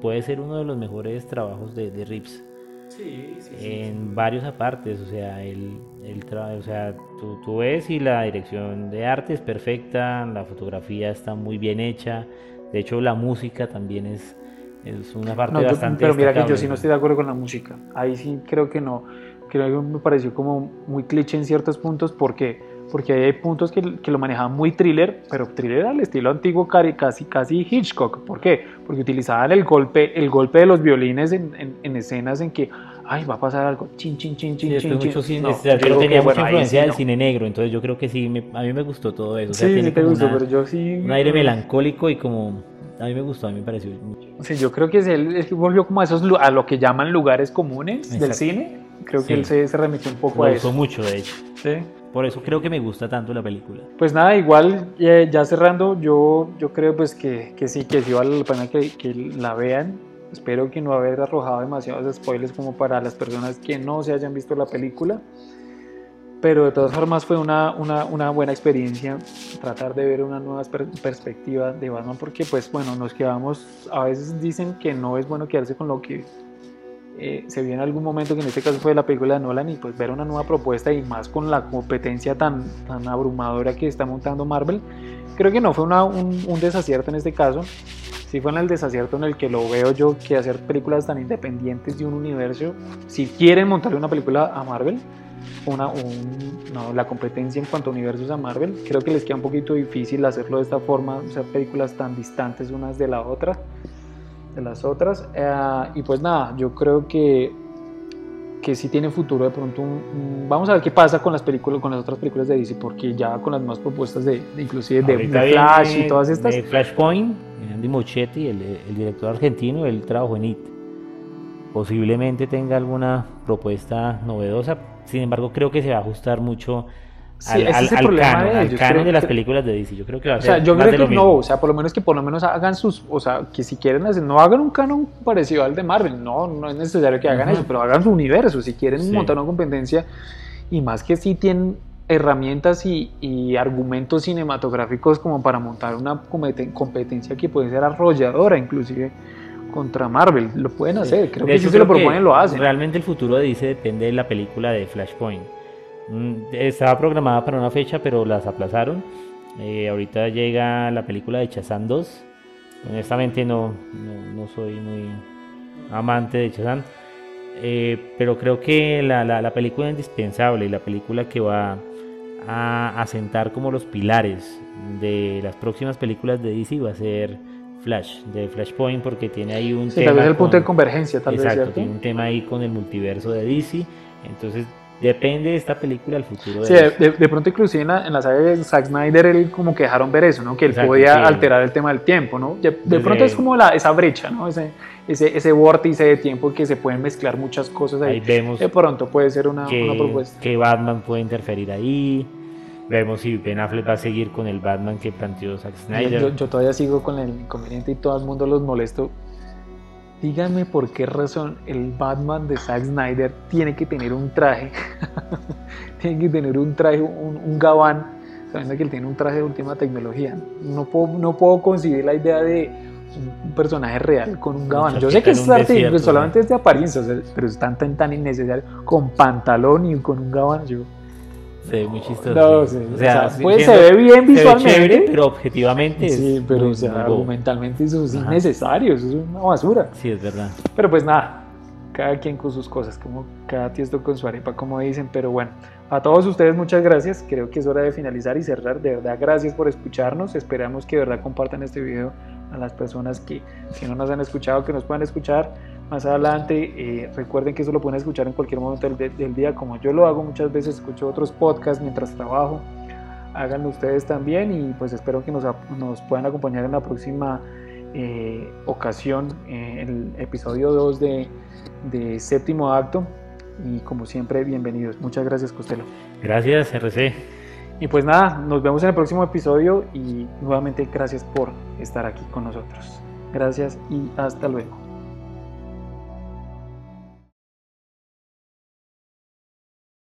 puede ser uno de los mejores trabajos de, de Rips. Sí, sí, en varios apartes, o sea, el, el o sea tú, tú, ves y la dirección de arte es perfecta, la fotografía está muy bien hecha, de hecho la música también es, es una parte bastante Pero mira que yo sí no estoy de acuerdo con la música, ahí sí creo que no, creo que me pareció como muy cliché en ciertos puntos, porque porque hay puntos que, que, lo manejaban muy thriller, pero thriller al estilo antiguo casi, casi Hitchcock. ¿Por qué? Porque utilizaban el golpe, el golpe de los violines en, en, escenas en que, ay, va a pasar algo, chin, chin, chin, chin, chin, Mucho cine, no, yo tenía mucha influencia del cine negro, entonces yo creo que sí, a mí me gustó todo eso. O sea, sí, tiene te gustó, pero yo sí... Un aire melancólico y como... A mí me gustó, a mí me pareció mucho. Sí, yo creo que él, volvió como a esos a lo que llaman lugares comunes del cine. Creo que él se, se remitió un poco a eso. Me gustó mucho, de hecho. Sí. Por eso creo que me gusta tanto la película. Pues nada, igual ya cerrando, yo, yo creo pues que, que sí, que sí vale la pena que, que la vean. Espero que no haber arrojado demasiados spoilers como para las personas que no se hayan visto la película. Pero de todas formas fue una, una, una buena experiencia tratar de ver una nueva perspectiva de Batman porque pues bueno, nos quedamos, a veces dicen que no es bueno quedarse con lo que eh, se vio en algún momento, que en este caso fue la película de Nolan, y pues ver una nueva propuesta y más con la competencia tan, tan abrumadora que está montando Marvel, creo que no fue una, un, un, desacierto en este caso, sí fue en el desacierto en el que lo veo yo, que hacer películas tan independientes de un universo, si quieren montarle una película a Marvel, una, no, la competencia en cuanto a universos a Marvel, creo que les queda un poquito difícil hacerlo de esta forma, hacer películas tan distantes unas de la otra de las otras. Eh, y pues nada, yo creo que, que sí tiene futuro de pronto. vamos a ver qué pasa con las películas, con las otras películas de DC, porque ya con las más propuestas de, inclusive de, Flash y todas estas. De Flashpoint, Andy Mochetti, el, el director argentino, él trabajó en IT. Posiblemente tenga alguna propuesta novedosa, sin embargo creo que se va a ajustar mucho al, de, ellos. canon de las películas de DC. Yo creo que va a ser o sea, yo creo que no, o sea, por lo menos que por lo menos hagan sus, o sea, que si quieren hacer, no hagan un canon parecido al de Marvel, no, no es necesario que hagan eso, pero hagan su universo, si quieren montar una competencia y más que si tienen herramientas y, y, argumentos cinematográficos como para montar una competencia que puede ser arrolladora inclusive contra Marvel, lo pueden hacer, creo que si se lo proponen lo hacen. Realmente el futuro de DC depende de la película de Flashpoint Mm, estaba programada para una fecha, pero las aplazaron. Eh, ahorita llega la película de Chazán 2. Honestamente no, no, soy muy amante de Chazán. Eh, pero creo que la, la, película es indispensable y la película que va a asentar como los pilares de las próximas películas de DC va a ser Flash, de Flashpoint, porque tiene ahí un sí, tema. Tal vez el punto de convergencia, tal exacto, vez. tiene un tema ahí con el multiverso de DC. Entonces Depende de esta película el futuro. Sí, de, de, pronto inclusive en la, en la, saga de Zack Snyder él como que dejaron ver eso, ¿no? Que él podía alterar el tema del tiempo, ¿no? De, pronto es como la, esa brecha, ¿no? Ese, ese, ese vórtice de tiempo que se pueden mezclar muchas cosas ahí. ahí vemos de pronto puede ser una, que, una propuesta. Que Batman puede interferir ahí. Vemos si Ben Affleck va a seguir con el Batman que planteó Zack Snyder. Yo, yo todavía sigo con el inconveniente y todo el mundo los molesto díganme por qué razón el Batman de Zack Snyder tiene que tener un traje, tiene que tener un traje, un, gabán, sabiendo que él tiene un traje de última tecnología. No puedo, no puedo concebir la idea de un personaje real con un gabán. Yo sé que es arte, solamente es de apariencia, pero es tan, tan, tan innecesario, con pantalón y con un gabán. Yo, se ve muy chistoso. No, o sea, pues, se ve bien visualmente. pero objetivamente. Sí, pero o sea, argumentalmente eso es innecesario, eso es una basura. Sí, es verdad. Pero pues nada, cada quien con sus cosas, como cada tiesto con su arepa, como dicen. Pero bueno, a todos ustedes muchas gracias. Creo que es hora de finalizar y cerrar. De verdad, gracias por escucharnos. Esperamos que de verdad compartan este video a las personas que, si no nos han escuchado, que nos puedan escuchar más adelante. Eh, recuerden que eso lo pueden escuchar en cualquier momento del, día, como yo lo hago muchas veces, escucho otros podcasts mientras trabajo. Háganlo ustedes también y pues espero que nos, nos puedan acompañar en la próxima eh, ocasión, en el episodio 2 de, de, Séptimo Acto. y como siempre, bienvenidos. Muchas gracias, Costello. Gracias, RC. Y pues nada, nos vemos en el próximo episodio y nuevamente gracias por estar aquí con nosotros. Gracias y hasta luego.